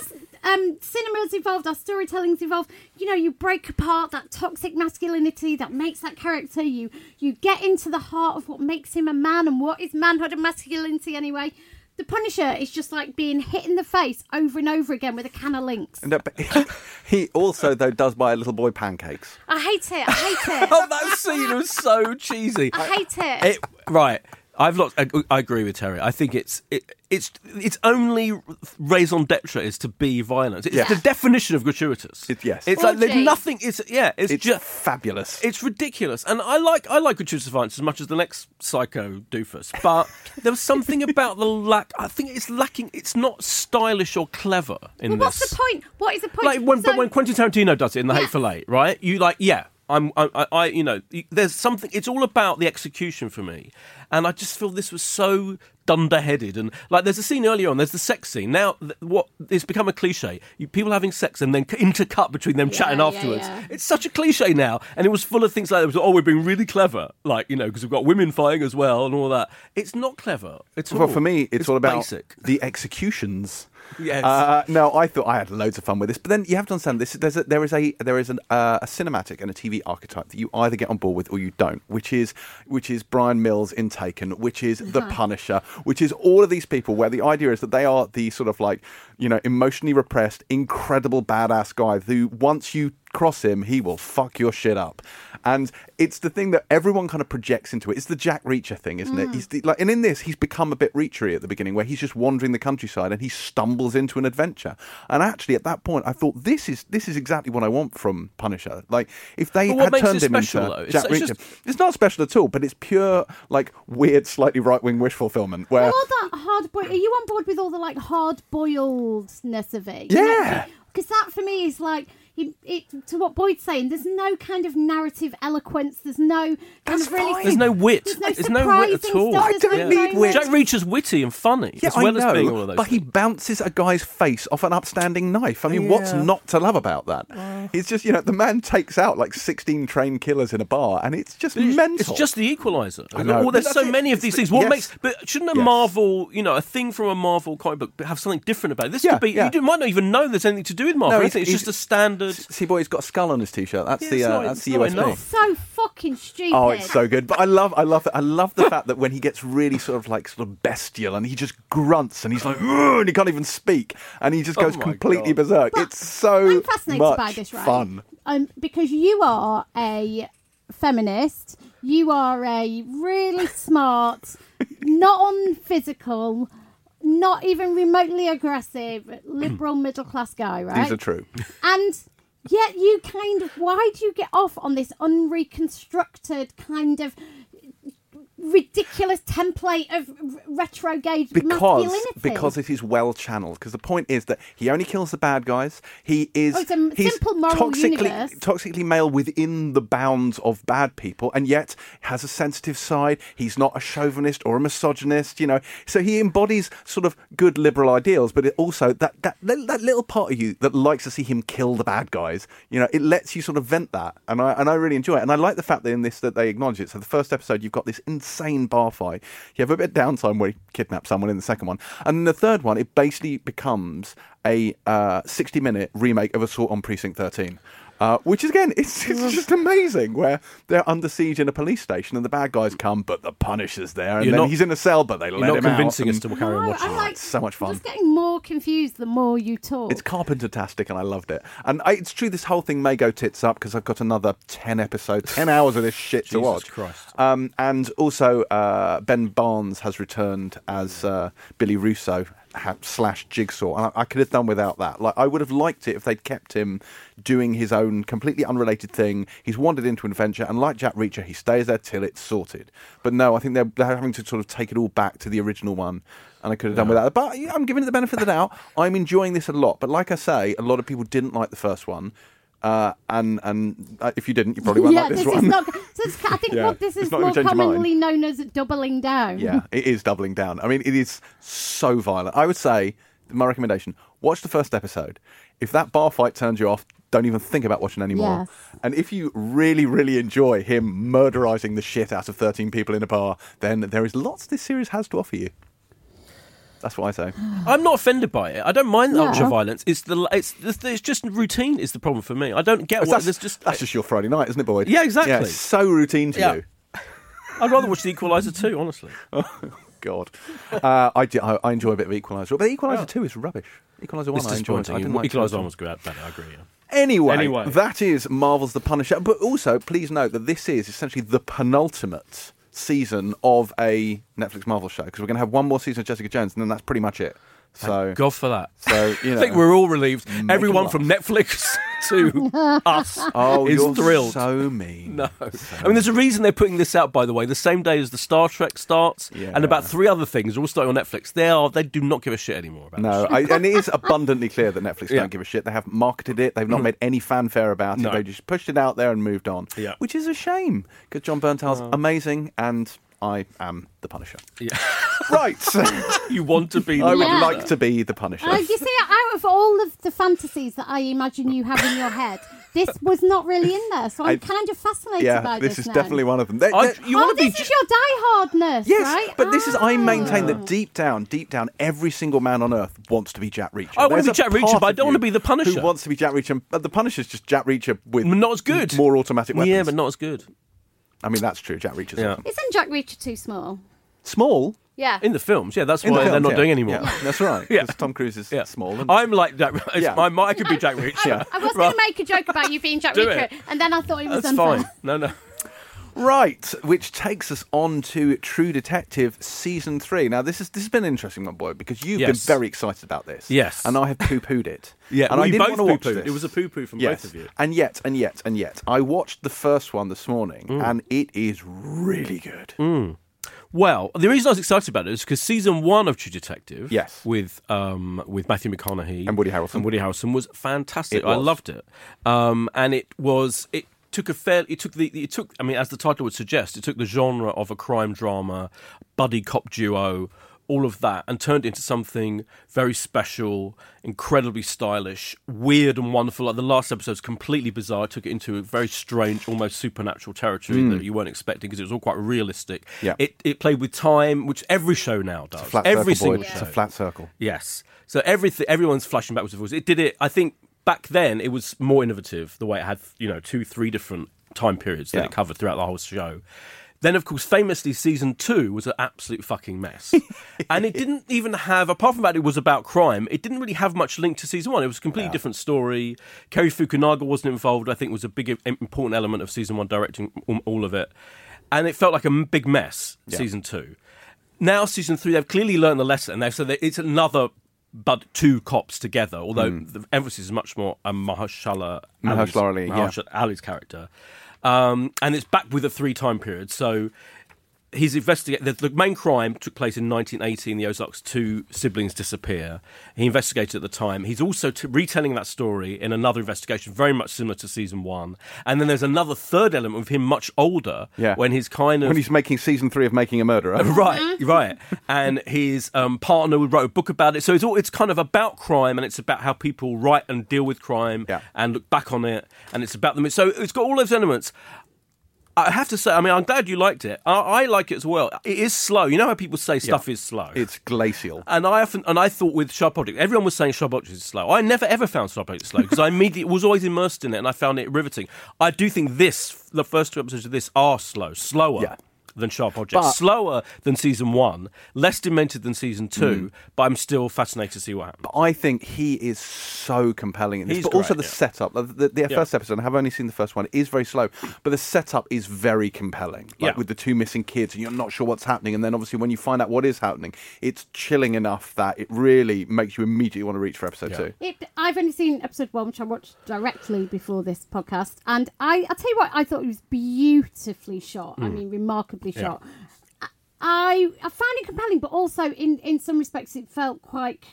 As um, cinema's evolved, our storytelling's evolved. You know, you break apart that toxic masculinity that makes that character. You you get into the heart of what makes him a man and what is manhood and masculinity anyway. The Punisher is just like being hit in the face over and over again with a can of Lynx. No, he also though does buy a little boy pancakes. I hate it. I hate it. Oh, that scene was so cheesy. I hate it. It, right. I've lost. I, I agree with Terry. I think it's it, it's its only raison d'être is to be violent. It's Yeah. the definition of gratuitous. It- yes. It's like there's nothing. It's yeah. It's, It's just fabulous. it's ridiculous, and I like I like gratuitous violence as much as the next psycho doofus. But there was something about the lack. I think it's lacking. It's not stylish or clever in well, this. what's the point? What is the point? Like when, So- but when Quentin Tarantino does it in The Yeah. Hateful Eight, right? You like, yeah, I'm, I, I, I, you know, there's something. It's all about the execution for me, and I just feel this was so dunderheaded. And like, there's a scene earlier on. There's the sex scene. Now, th- what it's become a cliche. You, people having sex and then intercut between them chatting yeah, afterwards. yeah. It's such a cliche now, and it was full of things like, it was, oh, we're being really clever, like you know, because we've got women fighting as well and all that. It's not clever. It's well, for me, it's, all about basic. the executions. Yes. Uh, no, I thought I had loads of fun with this, but then you have to understand this. There's a, there is a there is an, uh, a cinematic and a TV archetype that you either get on board with or you don't, which is which is Bryan Mills in Taken, which is The Punisher, which is all of these people where the idea is that they are the sort of like you know emotionally repressed, incredible badass guy who once you cross him, he will fuck your shit up. And it's the thing that everyone kind of projects into it. It's the Jack Reacher thing, isn't it? Mm. He's the, like, and in this, he's become a bit Reachery at the beginning, where he's just wandering the countryside and he stumbles into an adventure. And actually, at that point, I thought this is this is exactly what I want from Punisher. Like, if they had turned him special, into though? It's- Jack it's Reacher, just- it's not special at all. But it's pure like weird, slightly right wing wish fulfillment. Where all that hard boiled. Are you on board with all the like hard boiledness of it? Yeah. Because that for me is like. It, it, to what Boyd's saying, there's no kind of narrative eloquence. There's no kind That's of really. fine. There's no wit. There's no There's no wit at all. stuff. I don't no need wit. Jack Reacher's witty and funny, Yeah, as well I know, as being all of those. but he bounces a guy's face off an upstanding knife. I mean, what's not to love about that? It's just you know the man takes out like sixteen trained killers in a bar, and it's just It's- mental. It's just the equalizer. I know. Well, there's so it. many of It's these the- things. What yes. makes? But shouldn't a Yes. Marvel, you know, a thing from a Marvel comic book have something different about it? This Yeah, could be. yeah. You might not even know there's anything to do with Marvel. No, it's- it's, it's- just a standard. See, boy, he's got a skull on his t-shirt. That's Yeah, the it's uh, not- that's the USP. enough. so fucking stupid. Oh, it's so good. But I love, I love, I love the fact that when he gets really sort of like sort of bestial and he just grunts and he's like, and he can't even speak and he just Oh goes my completely God. berserk. But it's so I'm fascinated much by this, right? fun. Um, because you are a feminist. You are a really smart, not on physical, not even remotely aggressive, liberal middle class guy, right? These are true. And yet you kind of why do you get off on this unreconstructed kind of ridiculous template of r- retrograde because masculinity? because it is well channeled. Because the point is that he only kills the bad guys. He is Oh, it's a he's simple moral toxically universe. toxically male within the bounds of bad people, and yet has a sensitive side. He's not a chauvinist or a misogynist, you know. So he embodies sort of good liberal ideals, but it also that that that little part of you that likes to see him kill the bad guys. You know, it lets you sort of vent that, and I and I really enjoy it. And I like the fact that in this that they acknowledge it. So the first episode, you've got this insane bar fight. You have a bit of downtime where he kidnaps someone in the second one, and in the third one, it basically becomes a uh, sixty-minute remake of Assault on Precinct Thirteen. Uh, which is again, it's, it's just amazing. Where they're under siege in a police station, and the bad guys come, but the Punisher's there, and You're then not- he's in a cell, but they You're let not him convincing out. us to and carry on watching. I'm like, it's so much fun. I'm just getting more confused the more you talk. It's carpenter-tastic, and I loved it. And I, it's true, this whole thing may go tits up because I've got another ten episodes, ten hours of this shit to watch. Christ. Um, and also, uh, Ben Barnes has returned as uh, Billy Russo ha- slash Jigsaw, and I, I could have done without that. Like, I would have liked it if they'd kept him doing his own completely unrelated thing. He's wandered into an adventure, and like Jack Reacher, he stays there till it's sorted. But no, I think they're, they're having to sort of take it all back to the original one. And I could have done without it. But yeah, I'm giving it the benefit of the doubt. I'm enjoying this a lot. But like I say, a lot of people didn't like the first one. Uh, and and uh, if you didn't, you probably won't yeah, like this, this, one. is not. So I think Yeah, what this is more gonna change your mind. commonly known as doubling down. Yeah, it is doubling down. I mean, it is so violent. I would say my recommendation: watch the first episode. If that bar fight turns you off, don't even think about watching anymore. Yes. And if you really, really enjoy him murderizing the shit out of 13 people in a bar, then there is lots this series has to offer you. That's what I say. I'm not offended by it. I don't mind the Yeah. ultra violence. It's the it's it's just routine is the problem for me. I don't get what that's, there's just. that's just your Friday night, isn't it, Boyd? Yeah, exactly. Yeah, it's so routine to Yeah. you. I'd rather watch the Equalizer too, honestly. God. Uh, I, do, I, I enjoy a bit of Equalizer. But Equalizer Oh. 2 is rubbish. Equalizer 1 It's I enjoyed. I disappointing. didn't like Equalizer one was great, better. I agree. Yeah. Anyway, Anyway. that is Marvel's The Punisher. But also, please note that this is essentially the penultimate season of a Netflix Marvel show because we're going to have one more season of Jessica Jones and then that's pretty much it. So, God for that. so you know. I think we're all relieved. Everyone them from Netflix to us oh, is you're thrilled. so mean. No. I mean, there's a reason they're putting this out, by the way, the same day as the Star Trek starts, Yeah. and about three other things are all starting on Netflix. They are, they do not give a shit anymore about No, this. I, and it is abundantly clear that Netflix Yeah. don't give a shit. They haven't marketed it. They've not mm-hmm. made any fanfare about No. it. They just pushed it out there and moved on. Yeah. Which is a shame because Jon Bernthal's oh. amazing and I am the Punisher. Yeah. Right. You want to be. The I would Yeah. like to be the Punisher. Uh, you see, out of all of the fantasies that I imagine you have in your head, this was not really in there. So I'm I- kind of fascinated yeah, by this this. is now. definitely one of them. They- I- they- you oh, want to be. this is your diehardness, Yes, right? but this is I maintain that deep down, deep down, every single man on earth wants to be Jack Reacher. I wanna be Jack Reacher, but I don't wanna be the Punisher. Who wants to be Jack Reacher? But the Punisher's just Jack Reacher with Not as good. more automatic weapons. Yeah, but not as good. I mean that's true. Jack Reacher's Yeah. Isn't Jack Reacher too small? small. Yeah. In the films, yeah, that's in why the they're films, not yeah. doing anymore. Yeah, that's right. Yeah. Tom Cruise is Yeah. small. And I'm like Jack. It's Yeah. my, my, I could be Jack Reacher. Yeah. I was Right. going to make a joke about you being Jack Do Reacher, it. and then I thought it was That's unfair. fine. No, no. Right, which takes us on to True Detective season three. Now, this is this has been an interesting one, boy, because you've Yes. been very excited about this. Yes. and I have poo pooed it. Yeah, and I we didn't both want to watch poo-pooed. this. It was a poo-poo from yes. both of you. And yet, and yet, and yet, I watched the first one this morning, Mm. and it is really good. Well, the reason I was excited about it is because season one of True Detective, Yes. with um, with Matthew McConaughey And Woody Harrelson. and Woody Harrelson was fantastic. It I was. loved it, um, and it was it took a fair it took the it took I mean as the title would suggest it took the genre of a crime drama, buddy cop duo. All of that and turned it into something very special, incredibly stylish, weird and wonderful. Like the last episode's completely bizarre. It took it into a very strange, almost supernatural territory hmm. that you weren't expecting because it was all quite realistic. Yeah. It it played with time, which every show now does. Flat every circle, single show. It's a flat circle. Yes. So everything, everyone's flashing backwards and forwards. It did it. I think back then it was more innovative. The way it had, you know, two, three different time periods that Yeah. it covered throughout the whole show. Then, of course, famously, season two was an absolute fucking mess, and it didn't even have. Apart from that, it was about crime. It didn't really have much link to season one. It was a completely different story. Cary Fukunaga wasn't involved. I think was a big, important element of season one, directing all- all of it, and it felt like a big mess. Season two now season three they've clearly learned the lesson they've said that it's another but two cops together although the emphasis is much more on Mahershala Ali's, Mahershala Ali, yeah. Ali's character um, and it's back with a three time period so he's investigated the, the main crime took place in 1980 in the Ozarks two siblings disappear he investigated at the time he's also t- retelling that story in another investigation very much similar to season one and then there's another third element of him much older Yeah. when he's kind of When he's making season three of Making a Murderer. Right, right. And his um, partner wrote a book about it. So it's all it's kind of about crime, and it's about how people write and deal with crime Yeah. and look back on it, and it's about them. So it's got all those elements. I have to say, I mean, I'm glad you liked it. I, I like it as well. It is slow. You know how people say stuff is slow. It's glacial. and I often and I thought with Sharp Objects, everyone was saying Sharp Objects is slow. I never ever found Sharp Objects slow because I immediately was always immersed in it and I found it riveting. I do think this, the first two episodes of this, are slow, slower. Yeah. Than Sharp Objects, But- slower than season one, less demented than season two, hmm. but I'm still fascinated to see what happens. But I think he is so compelling in this, He's but also the yeah. setup. The, the, the Yeah. first episode, I have only seen the first one, is very slow, but the setup is very compelling. Like Yeah. with the two missing kids, and you're not sure what's happening, and then obviously when you find out what is happening, it's chilling enough that it really makes you immediately want to reach for episode Yeah. two. It, I've only seen episode one, which I watched directly before this podcast, and I, I tell you what, I thought it was beautifully shot. I hmm. mean, remarkably Yeah. shot. I, I found it compelling, but also in, in some respects, it felt quite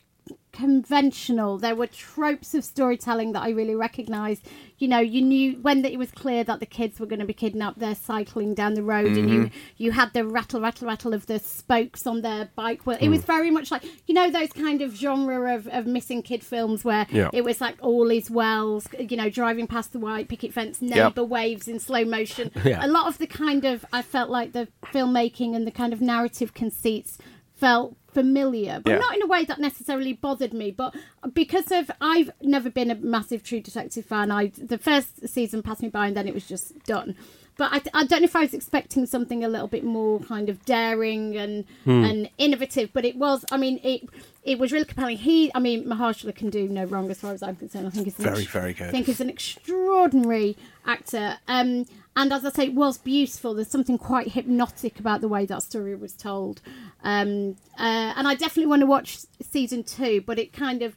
conventional. There were tropes of storytelling that I really recognised. You know, you knew when it was clear that the kids were going to be kidnapped. They're cycling down the road, and you Mm-hmm. you had the rattle, rattle, rattle of the spokes on their bike. Well, it Mm. was very much like you know those kind of genre of, of missing kid films where Yeah. it was like all is well. You know, driving past the white picket fence, neighbour waves in slow motion. Yeah. A lot of the kind of I felt like the filmmaking and the kind of narrative conceits felt familiar, but Yeah. not in a way that necessarily bothered me. But because of I've never been a massive True Detective fan. I the first season passed me by, and then it was just done. But I, I don't know if I was expecting something a little bit more kind of daring and Hmm. and innovative. But it was. I mean, it it was really compelling. He, I mean, Mahershala can do no wrong as far as I'm concerned. I think he's an Very, very good. I think he's an extraordinary actor. Um, and as I say, it was beautiful. There's something quite hypnotic about the way that story was told. Um, uh, and I definitely want to watch season two, but it kind of,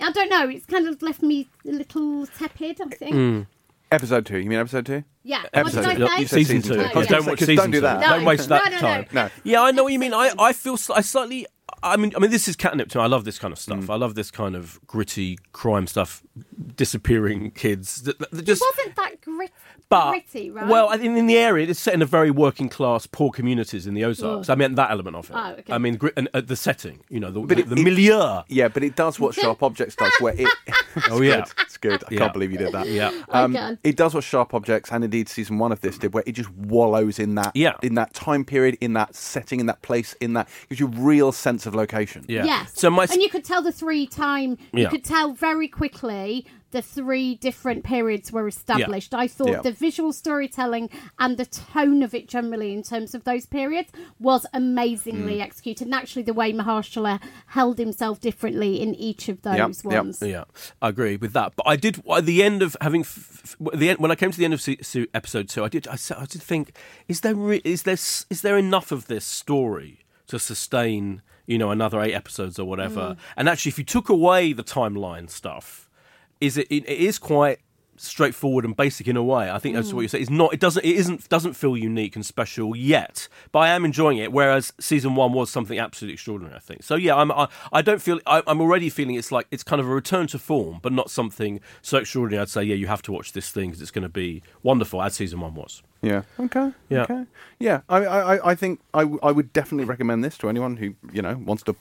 I don't know, it's kind of left me a little tepid, I think. Mm. Episode two. You mean episode two? Yeah. Episode what did two. I You say? said season season two. two. Because Yeah. don't watch Because season don't do two. that. Don't No, waste that no, no. time. No. Yeah, I know what you mean. I, I feel sl- I slightly. I mean, I mean, this is catnip to me. I love this kind of stuff. Mm. I love this kind of gritty crime stuff, disappearing kids. That, that It just wasn't that grit- but gritty, right? well, I think in the area, it's set in a very working class, poor communities in the Ozarks. I mean that element of it. Oh, okay. I mean, grit, and, uh, the setting. You know, the, But the, it- the it- milieu. Yeah, but it does what Sharp Objects does, where it. Oh yeah, it's good. I Yeah. can't believe you did that. yeah. Um, it does what Sharp Objects and indeed season one of this did, where it just wallows in that Yeah. in that time period, in that setting, in that place, in that gives you a real sense of location. Yeah. Yes. So my and you could tell the three time. You could tell very quickly the three different periods were established. I thought Yeah. the visual storytelling and the tone of it generally in terms of those periods was amazingly Mm. executed. And actually, the way Mahershala held himself differently in each of those yep. ones. Yeah, I agree with that. But I did at the end of having f- f- the end, when I came to the end of se- se- episode two, I did I, said- I did think is there re- is there is there enough of this story to sustain you know another eight episodes or whatever? And actually, if you took away the timeline stuff, is it it, it is quite straightforward and basic in a way. I think that's what mm. you say. It's not. It doesn't. It isn't. Doesn't feel unique and special yet. But I am enjoying it. Whereas season one was something absolutely extraordinary. I think. So yeah, I'm. I, I don't feel. I, I'm already feeling it's like it's kind of a return to form, but not something so extraordinary. I'd say yeah, you have to watch this thing because it's going to be wonderful as season one was. Yeah. Okay. Yeah. Okay. Yeah. I, I, I- I think I, w- I would definitely recommend this to anyone who you know wants to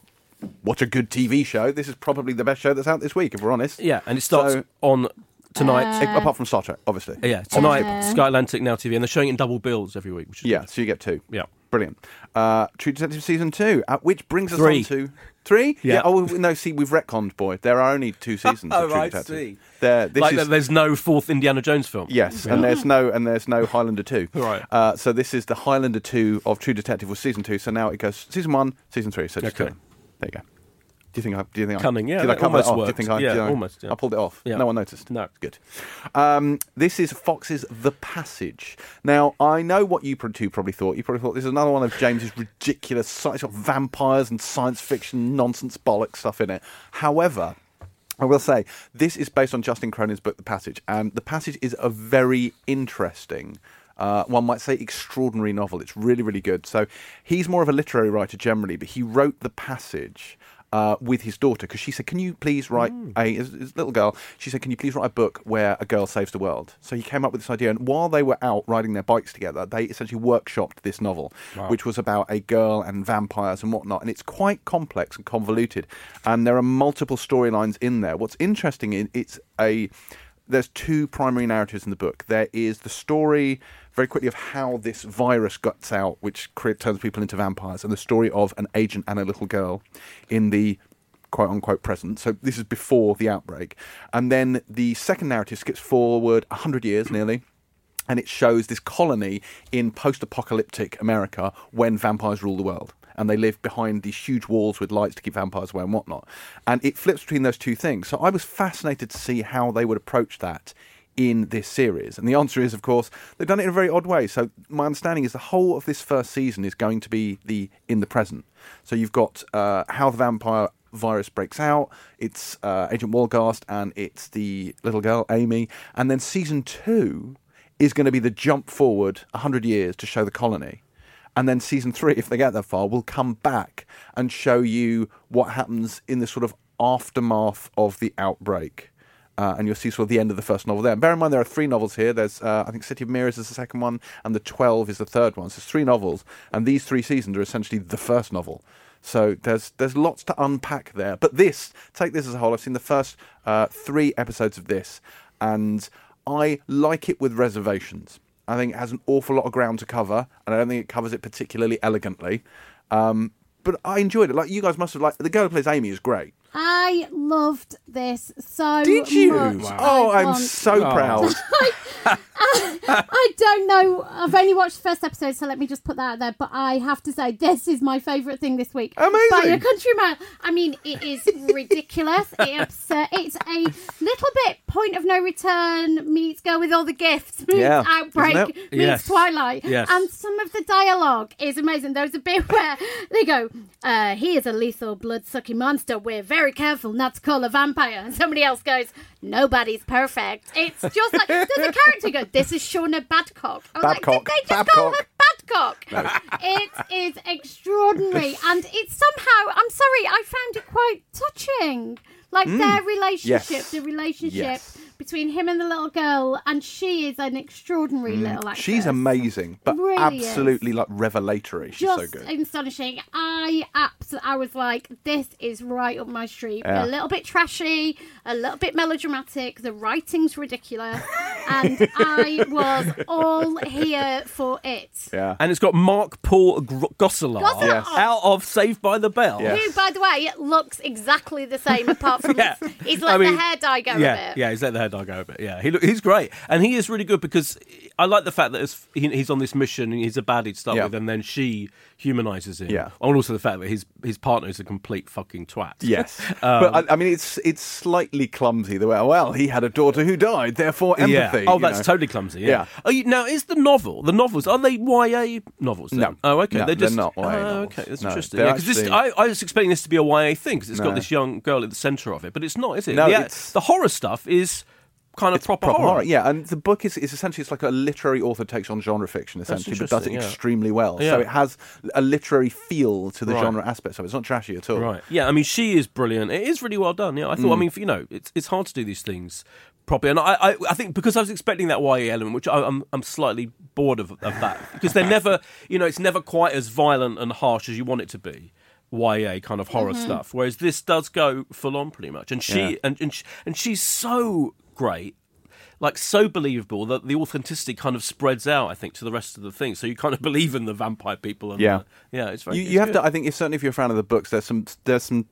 watch a good TV show. This is probably the best show that's out this week, if we're honest. Yeah, and it starts So- on tonight. A- apart from Star Trek, obviously. yeah, tonight Uh, Sky Atlantic Now TV, and they're showing it in double bills every week. Which is Yeah. So you get two. Yeah. Brilliant. Uh, True Detective season two, uh, which brings us Three. on to three. Yeah. Oh no. See, we've retconned, boy. There are only two seasons. Oh, of True I Detective. see. There. This like is. there's no fourth Indiana Jones film. Yes, and there's no and there's no Highlander two. Right. Uh, so this is the Highlander two of True Detective was season two. So now it goes season one, season three. So just Okay. There you go. Do you think I? Do you think Cunning, I, yeah, Did I cover it almost off? Do you worked. think I? Yeah, did I, almost, yeah. I pulled it off. Yeah. No one noticed. No. good. Um, this is Fox's The Passage. Now I know what you two probably thought. You probably thought this is another one of James's ridiculous science of vampires and science fiction nonsense bollocks stuff in it. However. I will say this is based on Justin Cronin's book, The Passage, and The Passage is a very interesting, uh, one might say, extraordinary novel. It's really, really good. So he's more of a literary writer generally, but he wrote The Passage. Uh, with his daughter, because she said, "Can you please write a his, his little girl?" She said, "Can you please write a book where a girl saves the world?" So he came up with this idea, and while they were out riding their bikes together, they essentially workshopped this novel, which was about a girl and vampires and whatnot. And it's quite complex and convoluted, and there are multiple storylines in there. What's interesting is it's a there's two primary narratives in the book. There is the story very quickly of how this virus guts out, which turns people into vampires, and the story of an agent and a little girl in the quote unquote present. So this is before the outbreak. And then the second narrative skips forward 100 years nearly. And it shows this colony in post apocalyptic America when vampires rule the world. And they live behind these huge walls with lights to keep vampires away and whatnot. And it flips between those two things. So I was fascinated to see how they would approach that in this series? And the answer is, of course, they've done it in a very odd way. So my understanding is the whole of this first season is going to be the in the present. So you've got uh, how the vampire virus breaks out. It's uh, Agent Wolgast and it's the little girl Amy. And then season two is going to be the jump forward 100 years to show the colony. And then season three, if they get that far, will come back and show you what happens in the sort of aftermath of the outbreak. Uh, and you'll see sort of the end of the first novel there. Bear in mind, there are three novels here. There's, uh, I think, City of Mirrors is the second one, and The Twelve is the third one. So it's three novels, and these three seasons are essentially the first novel. So there's there's lots to unpack there. But this, take this as a whole. I've seen the first uh, three episodes of this, and I like it with reservations. I think it has an awful lot of ground to cover, and I don't think it covers it particularly elegantly. Um, but I enjoyed it. Like you guys must have liked. The girl who plays Amy is great. I loved this so Did you? much. Oh, I I'm so Oh. proud. I don't know. I've only watched the first episode, so let me just put that out there. But I have to say, this is my favourite thing this week. By Amazing. a country mile. I mean, it is ridiculous. it absurd. It's a little bit point of no return meets Girl with All the Gifts meets Yeah, Outbreak meets Yes. Twilight. Yes. And some of the dialogue is amazing. There's a bit where they go, uh, he is a lethal blood sucking monster. We're very careful not to call a vampire. And somebody else goes, nobody's perfect. It's just like, there's a character go, this is Shauna Badcock. I was like, did they just call her Babcock. Badcock? It is extraordinary. and it's somehow, I'm sorry, I found it quite touching. Like their relationship, Mm. Yes. the relationship Yes. Between him and the little girl, and she is an extraordinary little actress. Mm. She's amazing, but Really is. absolutely like revelatory. She's just so good. astonishing. I abs- I was like, this is right up my street. Yeah. A little bit trashy, a little bit melodramatic. The writing's ridiculous, and I was all here for it. Yeah. And it's got Mark Paul Gr- Gosselaar Gosselaar. Yes. out of Saved by the Bell. Yeah. Who, by the way, looks exactly the same apart from Yeah. he's let I mean, the hair dye go yeah, a bit. Yeah, he's let the hair dye go. Yeah, he look, he's great, and he is really good because I like the fact that he, he's on this mission and he's a baddie to start Yeah. with, and then she humanizes him. Yeah. and also the fact that his his partner is a complete fucking twat. Yes, Um, but I, I mean, it's it's slightly clumsy. The way, well, he had a daughter who died, therefore empathy. Yeah. Oh, that's know. totally clumsy. Yeah. Yeah. You, now, is the novel? The novels are they YA novels? Then? No. Oh, okay. No, they're they're just not YA Oh, novels. okay, that's No, interesting. they're Yeah, 'cause this, I, I was expecting this to be a YA thing because it's No. got this young girl at the centre of it, but it's not, is it? No, the, the horror stuff is kind of proper, proper horror. horror. Yeah, and the book is, is essentially it's like a literary author takes on genre fiction essentially, but does it yeah. extremely well. Yeah. So it has a literary feel to the Right. genre aspect. So it's not trashy at all. Right. Yeah. I mean, she is brilliant. It is really well done. Yeah. I thought. I mm. mean, you know, it's it's hard to do these things properly, and I I, I think because I was expecting that YA element, which I, I'm I'm slightly bored of of that because they're never, you know, it's never quite as violent and harsh as you want it to be. YA kind of horror mm-hmm. stuff, whereas this does go full on pretty much, and she Yeah. and and, she, and she's so great. Like so believable that the authenticity kind of spreads out, I think, to the rest of the thing. So you kind of believe in the vampire people. And Yeah. yeah, it's very. You, it's you have good. to. I think if certainly if you're a fan of the books, there's some there's some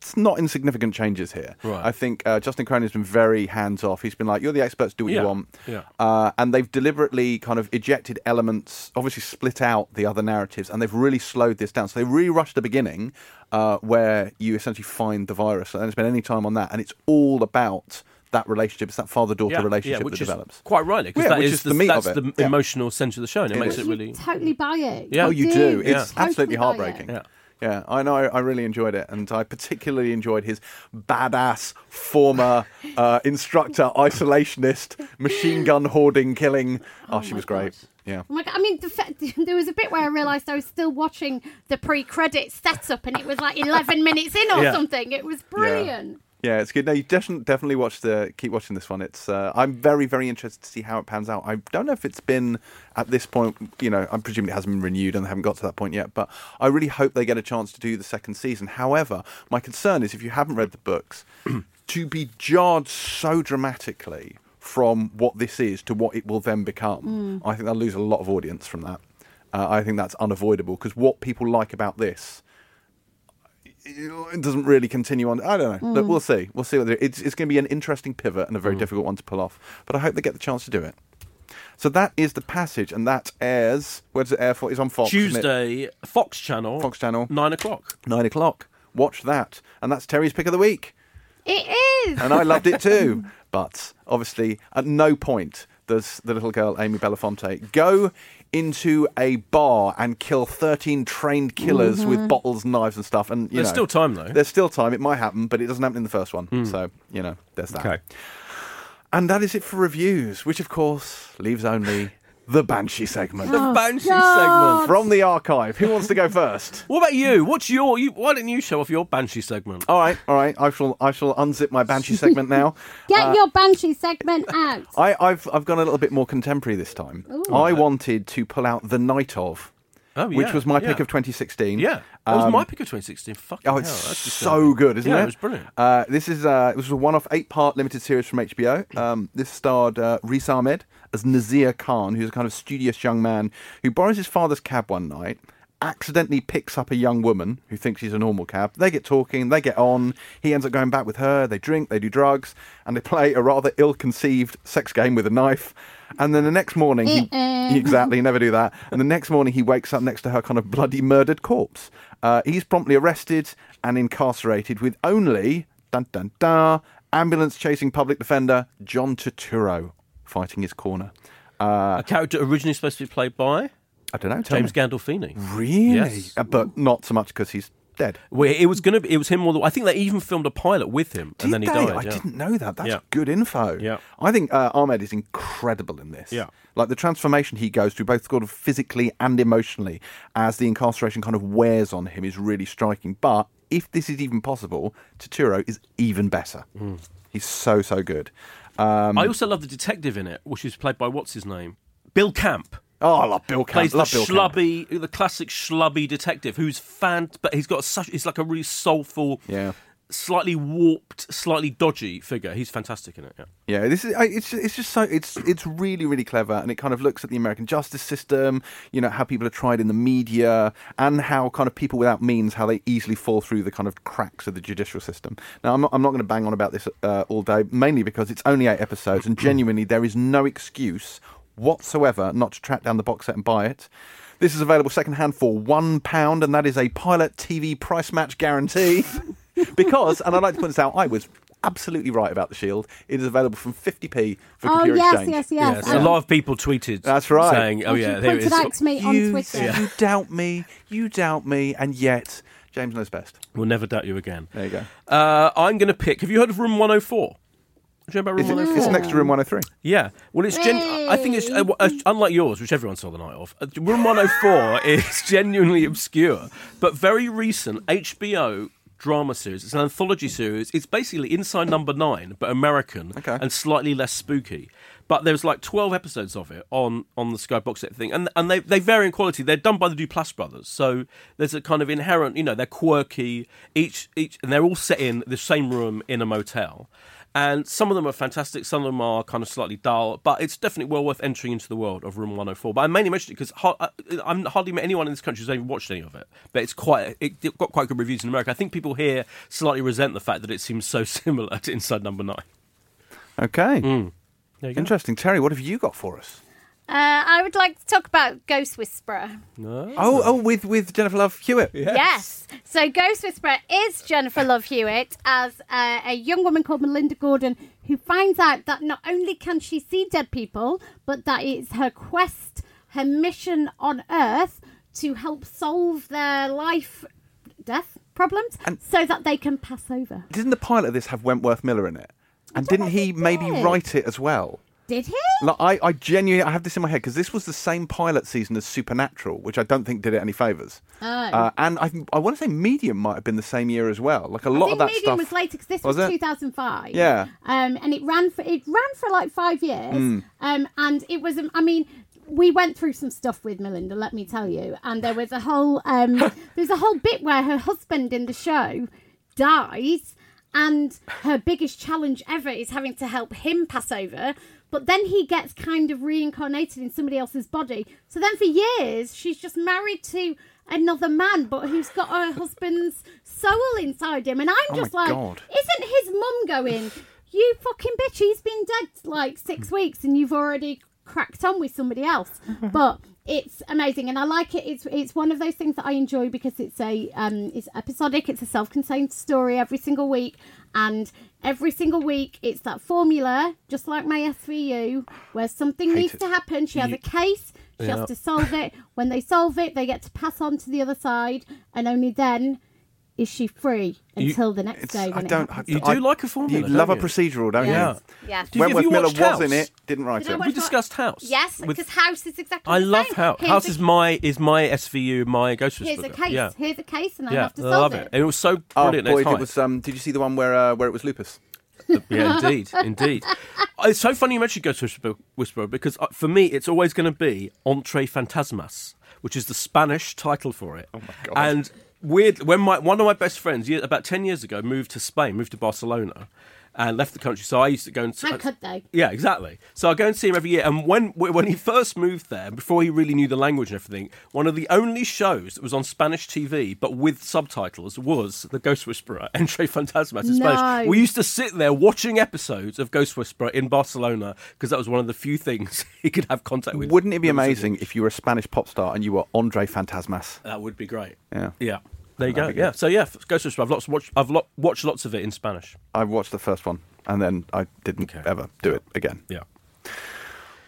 it's not insignificant changes here. Right. I think uh, Justin Cronin has been very hands off. He's been like, "You're the experts, do what Yeah, you want." yeah. Uh, and they've deliberately kind of ejected elements, obviously split out the other narratives, and they've really slowed this down. So they really rushed the beginning, uh, where you essentially find the virus, and spend any time on that, and it's all about that relationship. It's that father-daughter relationship which that is develops. Quite rightly, because Yeah, that which is, is the, the meat that's of it. the Yeah. emotional centre of the show, and it, It makes is. it really. Totally buy it. Yeah. Oh, you do. do. It's Totally absolutely buy it. heartbreaking. Yeah. Yeah, I know. I really enjoyed it, and I particularly enjoyed his badass former uh, instructor, isolationist, machine gun hoarding, killing. Oh, she was great. God. Yeah. Oh my God. I mean, the fa- there was a bit where I realised I was still watching the pre-credit setup, and it was like eleven minutes in or Yeah. something. It was brilliant. Yeah, it's good. No, you definitely definitely watch the keep watching this one. It's uh, I'm very very interested to see how it pans out. I don't know if it's been at this point. You know, I'm presuming it hasn't been renewed and they haven't got to that point yet. But I really hope they get a chance to do the second season. However, my concern is if you haven't read the books, to be jarred so dramatically from what this is to what it will then become, I think they'll lose a lot of audience from that. Uh, I think that's unavoidable because what people like about this it doesn't really continue on. I don't know. Look, mm. we'll see. We'll see. Whether it's it's going to be an interesting pivot and a very mm. difficult one to pull off. But I hope they get the chance to do it. So that is the passage, and that airs. Where does it air for? It's on Fox. Tuesday, Fox Channel. Fox Channel. nine o'clock. nine o'clock. Watch that, and that's Terry's pick of the week, It is. and I loved it too. But obviously, at no point does the little girl Amy Bellafonte go into a bar and kill thirteen trained killers with mm-hmm. bottles, knives, and stuff. And you There's know, still time, though. There's still time. It might happen, but it doesn't happen in the first one. Mm. So you know, there's that. Okay. And that is it for reviews, which of course leaves only the Banshee segment. The Banshee God. segment. From the archive. Who wants to go first? What about you? What's your? You, why don't you show off your Banshee segment? All right, all right. I shall, I shall unzip my Banshee segment now. Get your Banshee segment out. I, I've, I've gone a little bit more contemporary this time. I wanted to pull out the night of, Oh, which was my yeah. pick of 2016. Yeah, that was Um, my pick of 2016. Fucking Oh, hell, it's that's just so good, isn't yeah, it? it was brilliant. Uh, this is uh, this was a one-off eight-part limited series from HBO. Um, this starred uh, Riz Ahmed as Nasir Khan, who's a kind of studious young man who borrows his father's cab one night, accidentally picks up a young woman who thinks he's a normal cab. They get talking, they get on. He ends up going back with her. They drink, they do drugs, and they play a rather ill-conceived sex game with a knife. And then the next morning, he, Uh-uh. exactly, never do that. And the next morning, he wakes up next to her kind of bloody murdered corpse. Uh, he's promptly arrested and incarcerated with only, dun dun dun, ambulance chasing public defender John Turturro fighting his corner. Uh, a character originally supposed to be played by I don't know, James me. Gandolfini. Really? Yes. Uh, but not so much because he's dead. Well, it was gonna. Be, it was him. All the, I think they even filmed a pilot with him, Did and then he they? died. I yeah. didn't know that. That's Yeah. good info. Yeah. I think uh, Ahmed is incredible in this. Yeah. Like the transformation he goes through, both sort of physically and emotionally, as the incarceration kind of wears on him, is really striking. But if this is even possible, Turturro is even better. Hmm. He's so so good. Um, I also love the detective in it, which is played by what's his name, Bill Camp. oh, I love Bill Camp. Plays the love Bill Camp. schlubby, the classic schlubby detective who's fan, but he's got such. He's like a really soulful, Yeah. Slightly warped, slightly dodgy figure. He's fantastic in it. Yeah. Yeah, this is it's it's just so it's it's really really clever, and it kind of looks at the American justice system, you know how people are tried in the media, and how kind of people without means how they easily fall through the kind of cracks of the judicial system. Now, I'm not I'm not going to bang on about this uh, all day, mainly because it's only eight episodes, and genuinely there is no excuse whatsoever not to track down the box set and buy it. This is available secondhand for one pound, and that is a pilot TV price match guarantee. because, and I'd like to point this out, I was absolutely right about the Shield. It is available from 50p for Oh computer yes, exchange. yes, Yeah, yes. so a lot of people tweeted. That's right. Saying, "Oh yeah, there it pointed is." out to me on You, Twitter. you doubt me, you doubt me, and yet James knows best. We'll never doubt you again. There you go. Uh, I'm going to pick. Have you heard of Room 104? Do you know about Room It's, 104? it's next to room 103. Yeah, well, it's gen- I think it's uh, uh, unlike yours, which everyone saw the night of. uh, Room 104 is genuinely obscure, but very recent HBO drama series. It's an anthology series. It's basically Inside Number Nine, but American Okay. and slightly less spooky. But there's like 12 episodes of it on, on the Sky box set thing, and and they they vary in quality. They're done by the Duplass brothers, so there's a kind of inherent, you know, they're quirky. Each each, and they're all set in the same room in a motel. And some of them are fantastic, some of them are kind of slightly dull, but it's definitely well worth entering into the world of Room 104. But I mainly mentioned it because ha- uh, I- I've hardly met anyone in this country who's even watched any of it. But it's quite, it it got quite good reviews in America. I think people here slightly resent the fact that it seems so similar to Inside Number Nine. Okay. Mm. Go. Interesting. Terry, what have you got for us? Uh, I would like to talk about Ghost Whisperer. No. Oh, oh, with with Jennifer Love Hewitt. Yes. So Ghost Whisperer is Jennifer Love Hewitt as uh, a young woman called Melinda Gordon who finds out that not only can she see dead people, but that it's her quest, her mission on Earth to help solve their life death problems And- so that they can pass over. Didn't the pilot of this have Wentworth Miller in it? And didn't he if he maybe did. write it as well? Did he? Like, I, I genuinely, I have this in my head because this was the same pilot season as Supernatural, which I don't think did it any favors. Oh. Uh, and I, I want to say Medium might have been the same year as well. Like a lot of that Medium stuff was later because this Was was, it? 2005. Yeah. Um, and it ran for it ran for like five years. Hmm. Um, and it was um, I mean. We went through some stuff with Melinda, let me tell you, and there was a whole um, there's a whole bit where her husband in the show dies, and her biggest challenge ever is having to help him pass over. But then he gets kind of reincarnated in somebody else's body. So then for years she's just married to another man, but who's got her husband's soul inside him. And I'm Oh just like, God. isn't his mum going, you fucking bitch, he's been dead like six weeks and you've already cracked on with somebody else. but it's amazing and I like it. It's it's one of those things that I enjoy because it's a um it's episodic, it's a self-contained story every single week and every single week it's that formula, just like my SVU, where something needs it. to happen. She has a case, she Yeah. has to solve it. When they solve it, they get to pass on to the other side and only then is she free You- until the next It's, day I when don't. it happens? You I- do like a formula, You don't love a procedural, don't Yeah. you? Yeah. Did you- have Wentworth Miller watched was in it, didn't write Did it. We discussed House. Yes, because House is exactly I the love same. House. Here's House a- is my is my SVU, my Ghost Here's Whisperer. a case. Yeah, Here's a case, and I have to I solve love it. it. It was so Oh, brilliant. boy, it was. Um, did you see the one where uh, where it was lupus? Yeah, indeed, indeed. Uh, It's so funny you mentioned Ghost Whisperer, Whisperer because uh, for me it's always going to be Entre Fantasmas, which is the Spanish title for it. Oh my God. And weird when my one of my best friends year, about ten years ago moved to Spain, moved to Barcelona, and left the country. So I used to go and How could they? Yeah, exactly. So I go and see him every year. And when when he first moved there, before he really knew the language and everything, one of the only shows that was on Spanish TV but with subtitles was The Ghost Whisperer, Entre Fantasmas in No. Spanish. We used to sit there watching episodes of Ghost Whisperer in Barcelona because that was one of the few things he could have contact with. Wouldn't it be amazing if you were a Spanish pop star and you were Andre Fantasmas? That would be great. Yeah. Yeah. There you go. Yeah. So yeah, Ghost Whisperer. I've lots watched. I've lo- watched lots of it in Spanish. I watched the first one and then I didn't Okay. ever do it again. Yeah.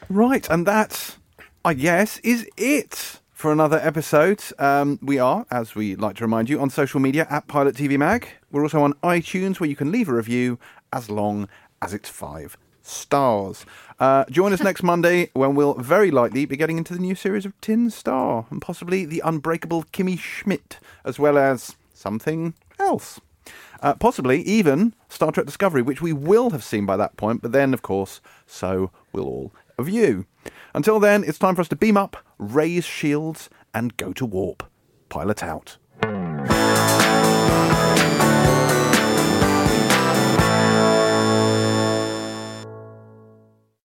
Right, and that, I guess, is it for another episode. Um, we are, as we like to remind you, on social media at Pilot TV Mag. We're also on iTunes where you can leave a review as long as it's five stars. Uh, join us next Monday when we'll very likely be getting into the new series of Tin Star and possibly the unbreakable Kimmy Schmidt, as well as something else. Uh, possibly even Star Trek Discovery, which we will have seen by that point, but then, of course, so will all of you. Until then, it's time for us to beam up, raise shields, and go to warp. Pilot out.